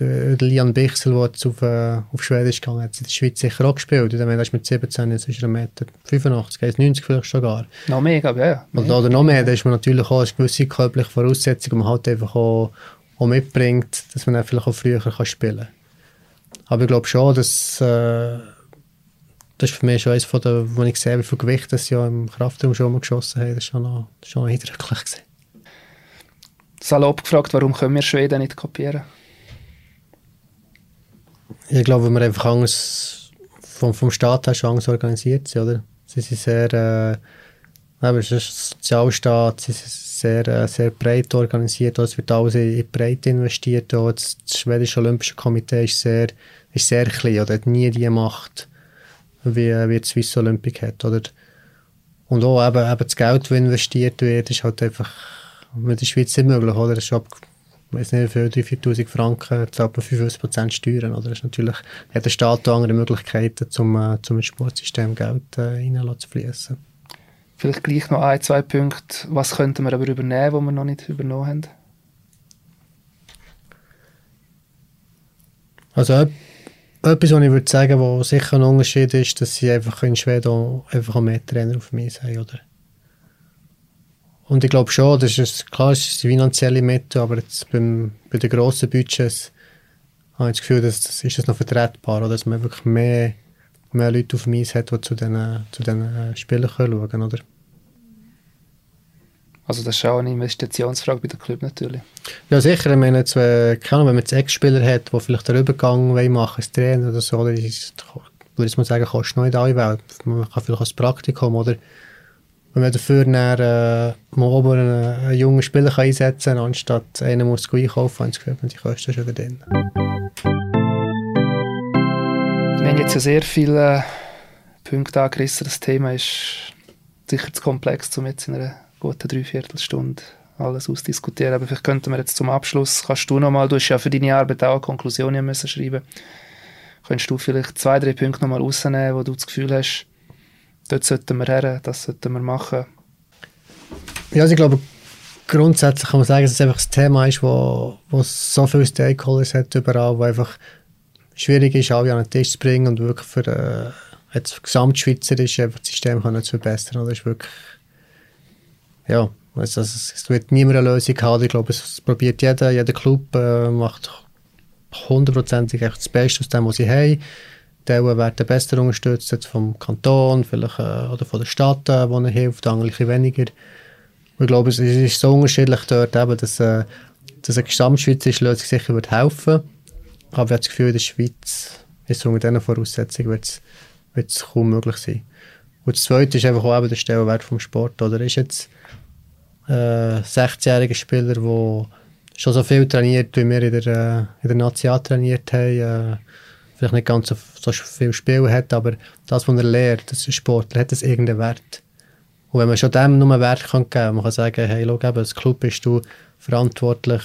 Speaker 2: der, Lian Bichsel, der jetzt auf, äh, auf Schwedisch gegangen hat, in der Schweiz sicher auch gespielt. Ich meine, ist mit 17, jetzt ist er 1,85 Meter 85, 90 vielleicht schon gar.
Speaker 1: Noch mehr, glaube ich, ja.
Speaker 2: Oder, oder noch mehr, da ist man natürlich auch eine gewisse körperliche Voraussetzung, man halt einfach auch auch mitbringt, dass man dann vielleicht auch früher kann spielen kann. Aber ich glaube schon, dass äh, das ist für mich schon eines von der, wo ich sehe, wie viel Gewicht das ja im Kraftraum schon mal geschossen haben, das ist schon noch, das ist schon noch eindrücklich gewesen.
Speaker 1: Salopp gefragt, warum können wir Schweden nicht kopieren?
Speaker 2: Ich glaube, weil wir einfach anders vom, vom Staat her schon anders organisiert sind, oder? Sie sind sehr, äh, aber es ist ein Sozialstaat, sie sind sehr, äh, sehr breit organisiert. Es wird alles in, in Breite investiert. Das, schwedische Olympische Komitee ist sehr, ist sehr klein oder hat nie die Macht, wie, wie die Swiss Olympic hat. Oder? Und auch eben, eben das Geld, das investiert wird, ist halt einfach mit der Schweiz nicht möglich. Oder? Das ist ab, weiß nicht, für 3'000, 4'000 Franken zahlt man 55% Steuern. Oder? Das ist natürlich, hat der Staat andere Möglichkeiten, um, äh, zum Sportsystem Geld äh, reinzufließen.
Speaker 1: Vielleicht gleich noch ein, zwei Punkte. Was könnten wir aber übernehmen, was wir noch nicht übernommen haben?
Speaker 2: Also etwas, was ich würde sagen, was sicher ein Unterschied ist, dass sie einfach in Schweden einfach mehr Trainer auf mich haben, oder? Und ich glaube schon, das ist klar, das ist finanzielle Mittel, aber jetzt beim, bei den grossen Budgets habe ich das Gefühl, dass, das ist das noch vertretbar, oder? dass man wirklich mehr mehr Leute auf dem Eis hat, die zu diesen, zu diesen Spielen schauen können, oder?
Speaker 1: Also das ist auch eine Investitionsfrage bei den Club natürlich.
Speaker 2: Ja sicher, ich meine, jetzt, äh, wenn man jetzt Ex-Spieler hat, die vielleicht den Übergang machen als Trainer oder so, oder ist, würde ich mal sagen, kostet noch nicht alle Welt. Man kann vielleicht als Praktikum, oder? Wenn man dafür dann, äh, mal oben einen, einen jungen Spieler einsetzen kann, anstatt einen muss einkaufen, ich das Gefühl, die Kosten schon
Speaker 1: haben jetzt ja sehr viele Punkte angerissen. Das Thema ist sicher zu komplex, um jetzt in einer guten Dreiviertelstunde alles ausdiskutieren. Aber vielleicht könnten wir jetzt zum Abschluss, kannst du nochmal, du hast ja für deine Arbeit auch Konklusionen müssen schreiben, könntest du vielleicht zwei, drei Punkte nochmal rausnehmen, wo du das Gefühl hast, dort sollten wir her, das sollten wir machen?
Speaker 2: Ja, also ich glaube, grundsätzlich kann man sagen, dass es einfach ein Thema ist, wo, wo so viele Stakeholders hat überall, wo einfach schwierig ist, alle an den Tisch zu bringen und wirklich für äh, jetzt gesamtschweizerisch einfach das System können zu verbessern. Das ist wirklich, ja, also es, es wird niemand eine Lösung haben. Ich glaube, es probiert jeder, jeder Club äh, macht hundertprozentig das Beste aus dem, was sie haben. Die werden besser unterstützt vom Kanton, vielleicht äh, oder von der Stadt, äh, wo ihnen hilft, andere weniger. Ich glaube, es ist so unterschiedlich dort, eben, dass, äh, dass eine gesamtschweizerische Lösung sicher wird helfen Aber ich das Gefühl, in der Schweiz ist unter diesen Voraussetzungen wird es kaum möglich sein. Und das Zweite ist einfach auch eben der Stellenwert vom Sport. Oder ist jetzt äh, 16-jähriger Spieler, der schon so viel trainiert, wie wir in der, äh, in der National trainiert haben, äh, vielleicht nicht ganz so, so viel Spiel hat, aber das, was er lernt, das Sportler, hat das irgendeinen Wert. Und wenn man schon dem nur einen Wert kann geben kann, man kann sagen, hey, schau, als Club bist du verantwortlich,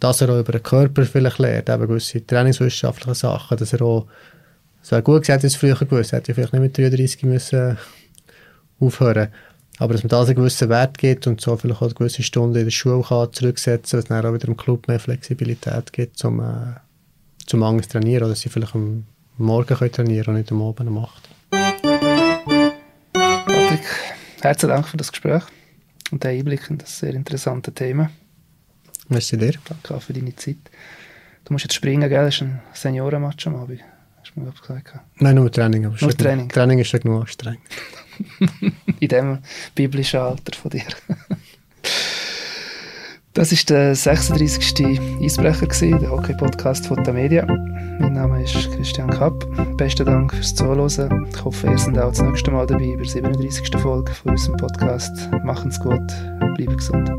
Speaker 2: dass er auch über den Körper vielleicht lernt, eben gewisse trainingswissenschaftliche Sachen, dass er auch, so gut gesagt, als früher gewusst, hätte vielleicht nicht mit 33 müssen aufhören aber dass man da einen gewissen Wert gibt und so vielleicht auch eine gewisse Stunde in der Schule kann zurücksetzen dass es dann auch wieder im Club mehr Flexibilität gibt, um, äh, zum anders trainieren oder dass sie vielleicht am Morgen können trainieren und nicht am Abend um 8.
Speaker 1: Herzlichen Dank für das Gespräch und den Einblick in das sehr interessante Thema.
Speaker 2: Merci dir.
Speaker 1: Danke auch für deine Zeit. Du musst jetzt springen, gell? Das ist ein Seniorenmatch am Abend. Hast du mir gesagt?
Speaker 2: Nein, nur Training. Aber
Speaker 1: nur Training.
Speaker 2: Training ist ja genug anstrengend.
Speaker 1: in dem biblischen Alter von dir. Das war der 36. Eisbrecher, der Hockey-Podcast von der Media. Mein Name ist Christian Kapp. Besten Dank fürs Zuhören. Ich hoffe, ihr seid auch das nächste Mal dabei bei der 37. Folge von unserem Podcast. Machen's gut, bleiben gesund.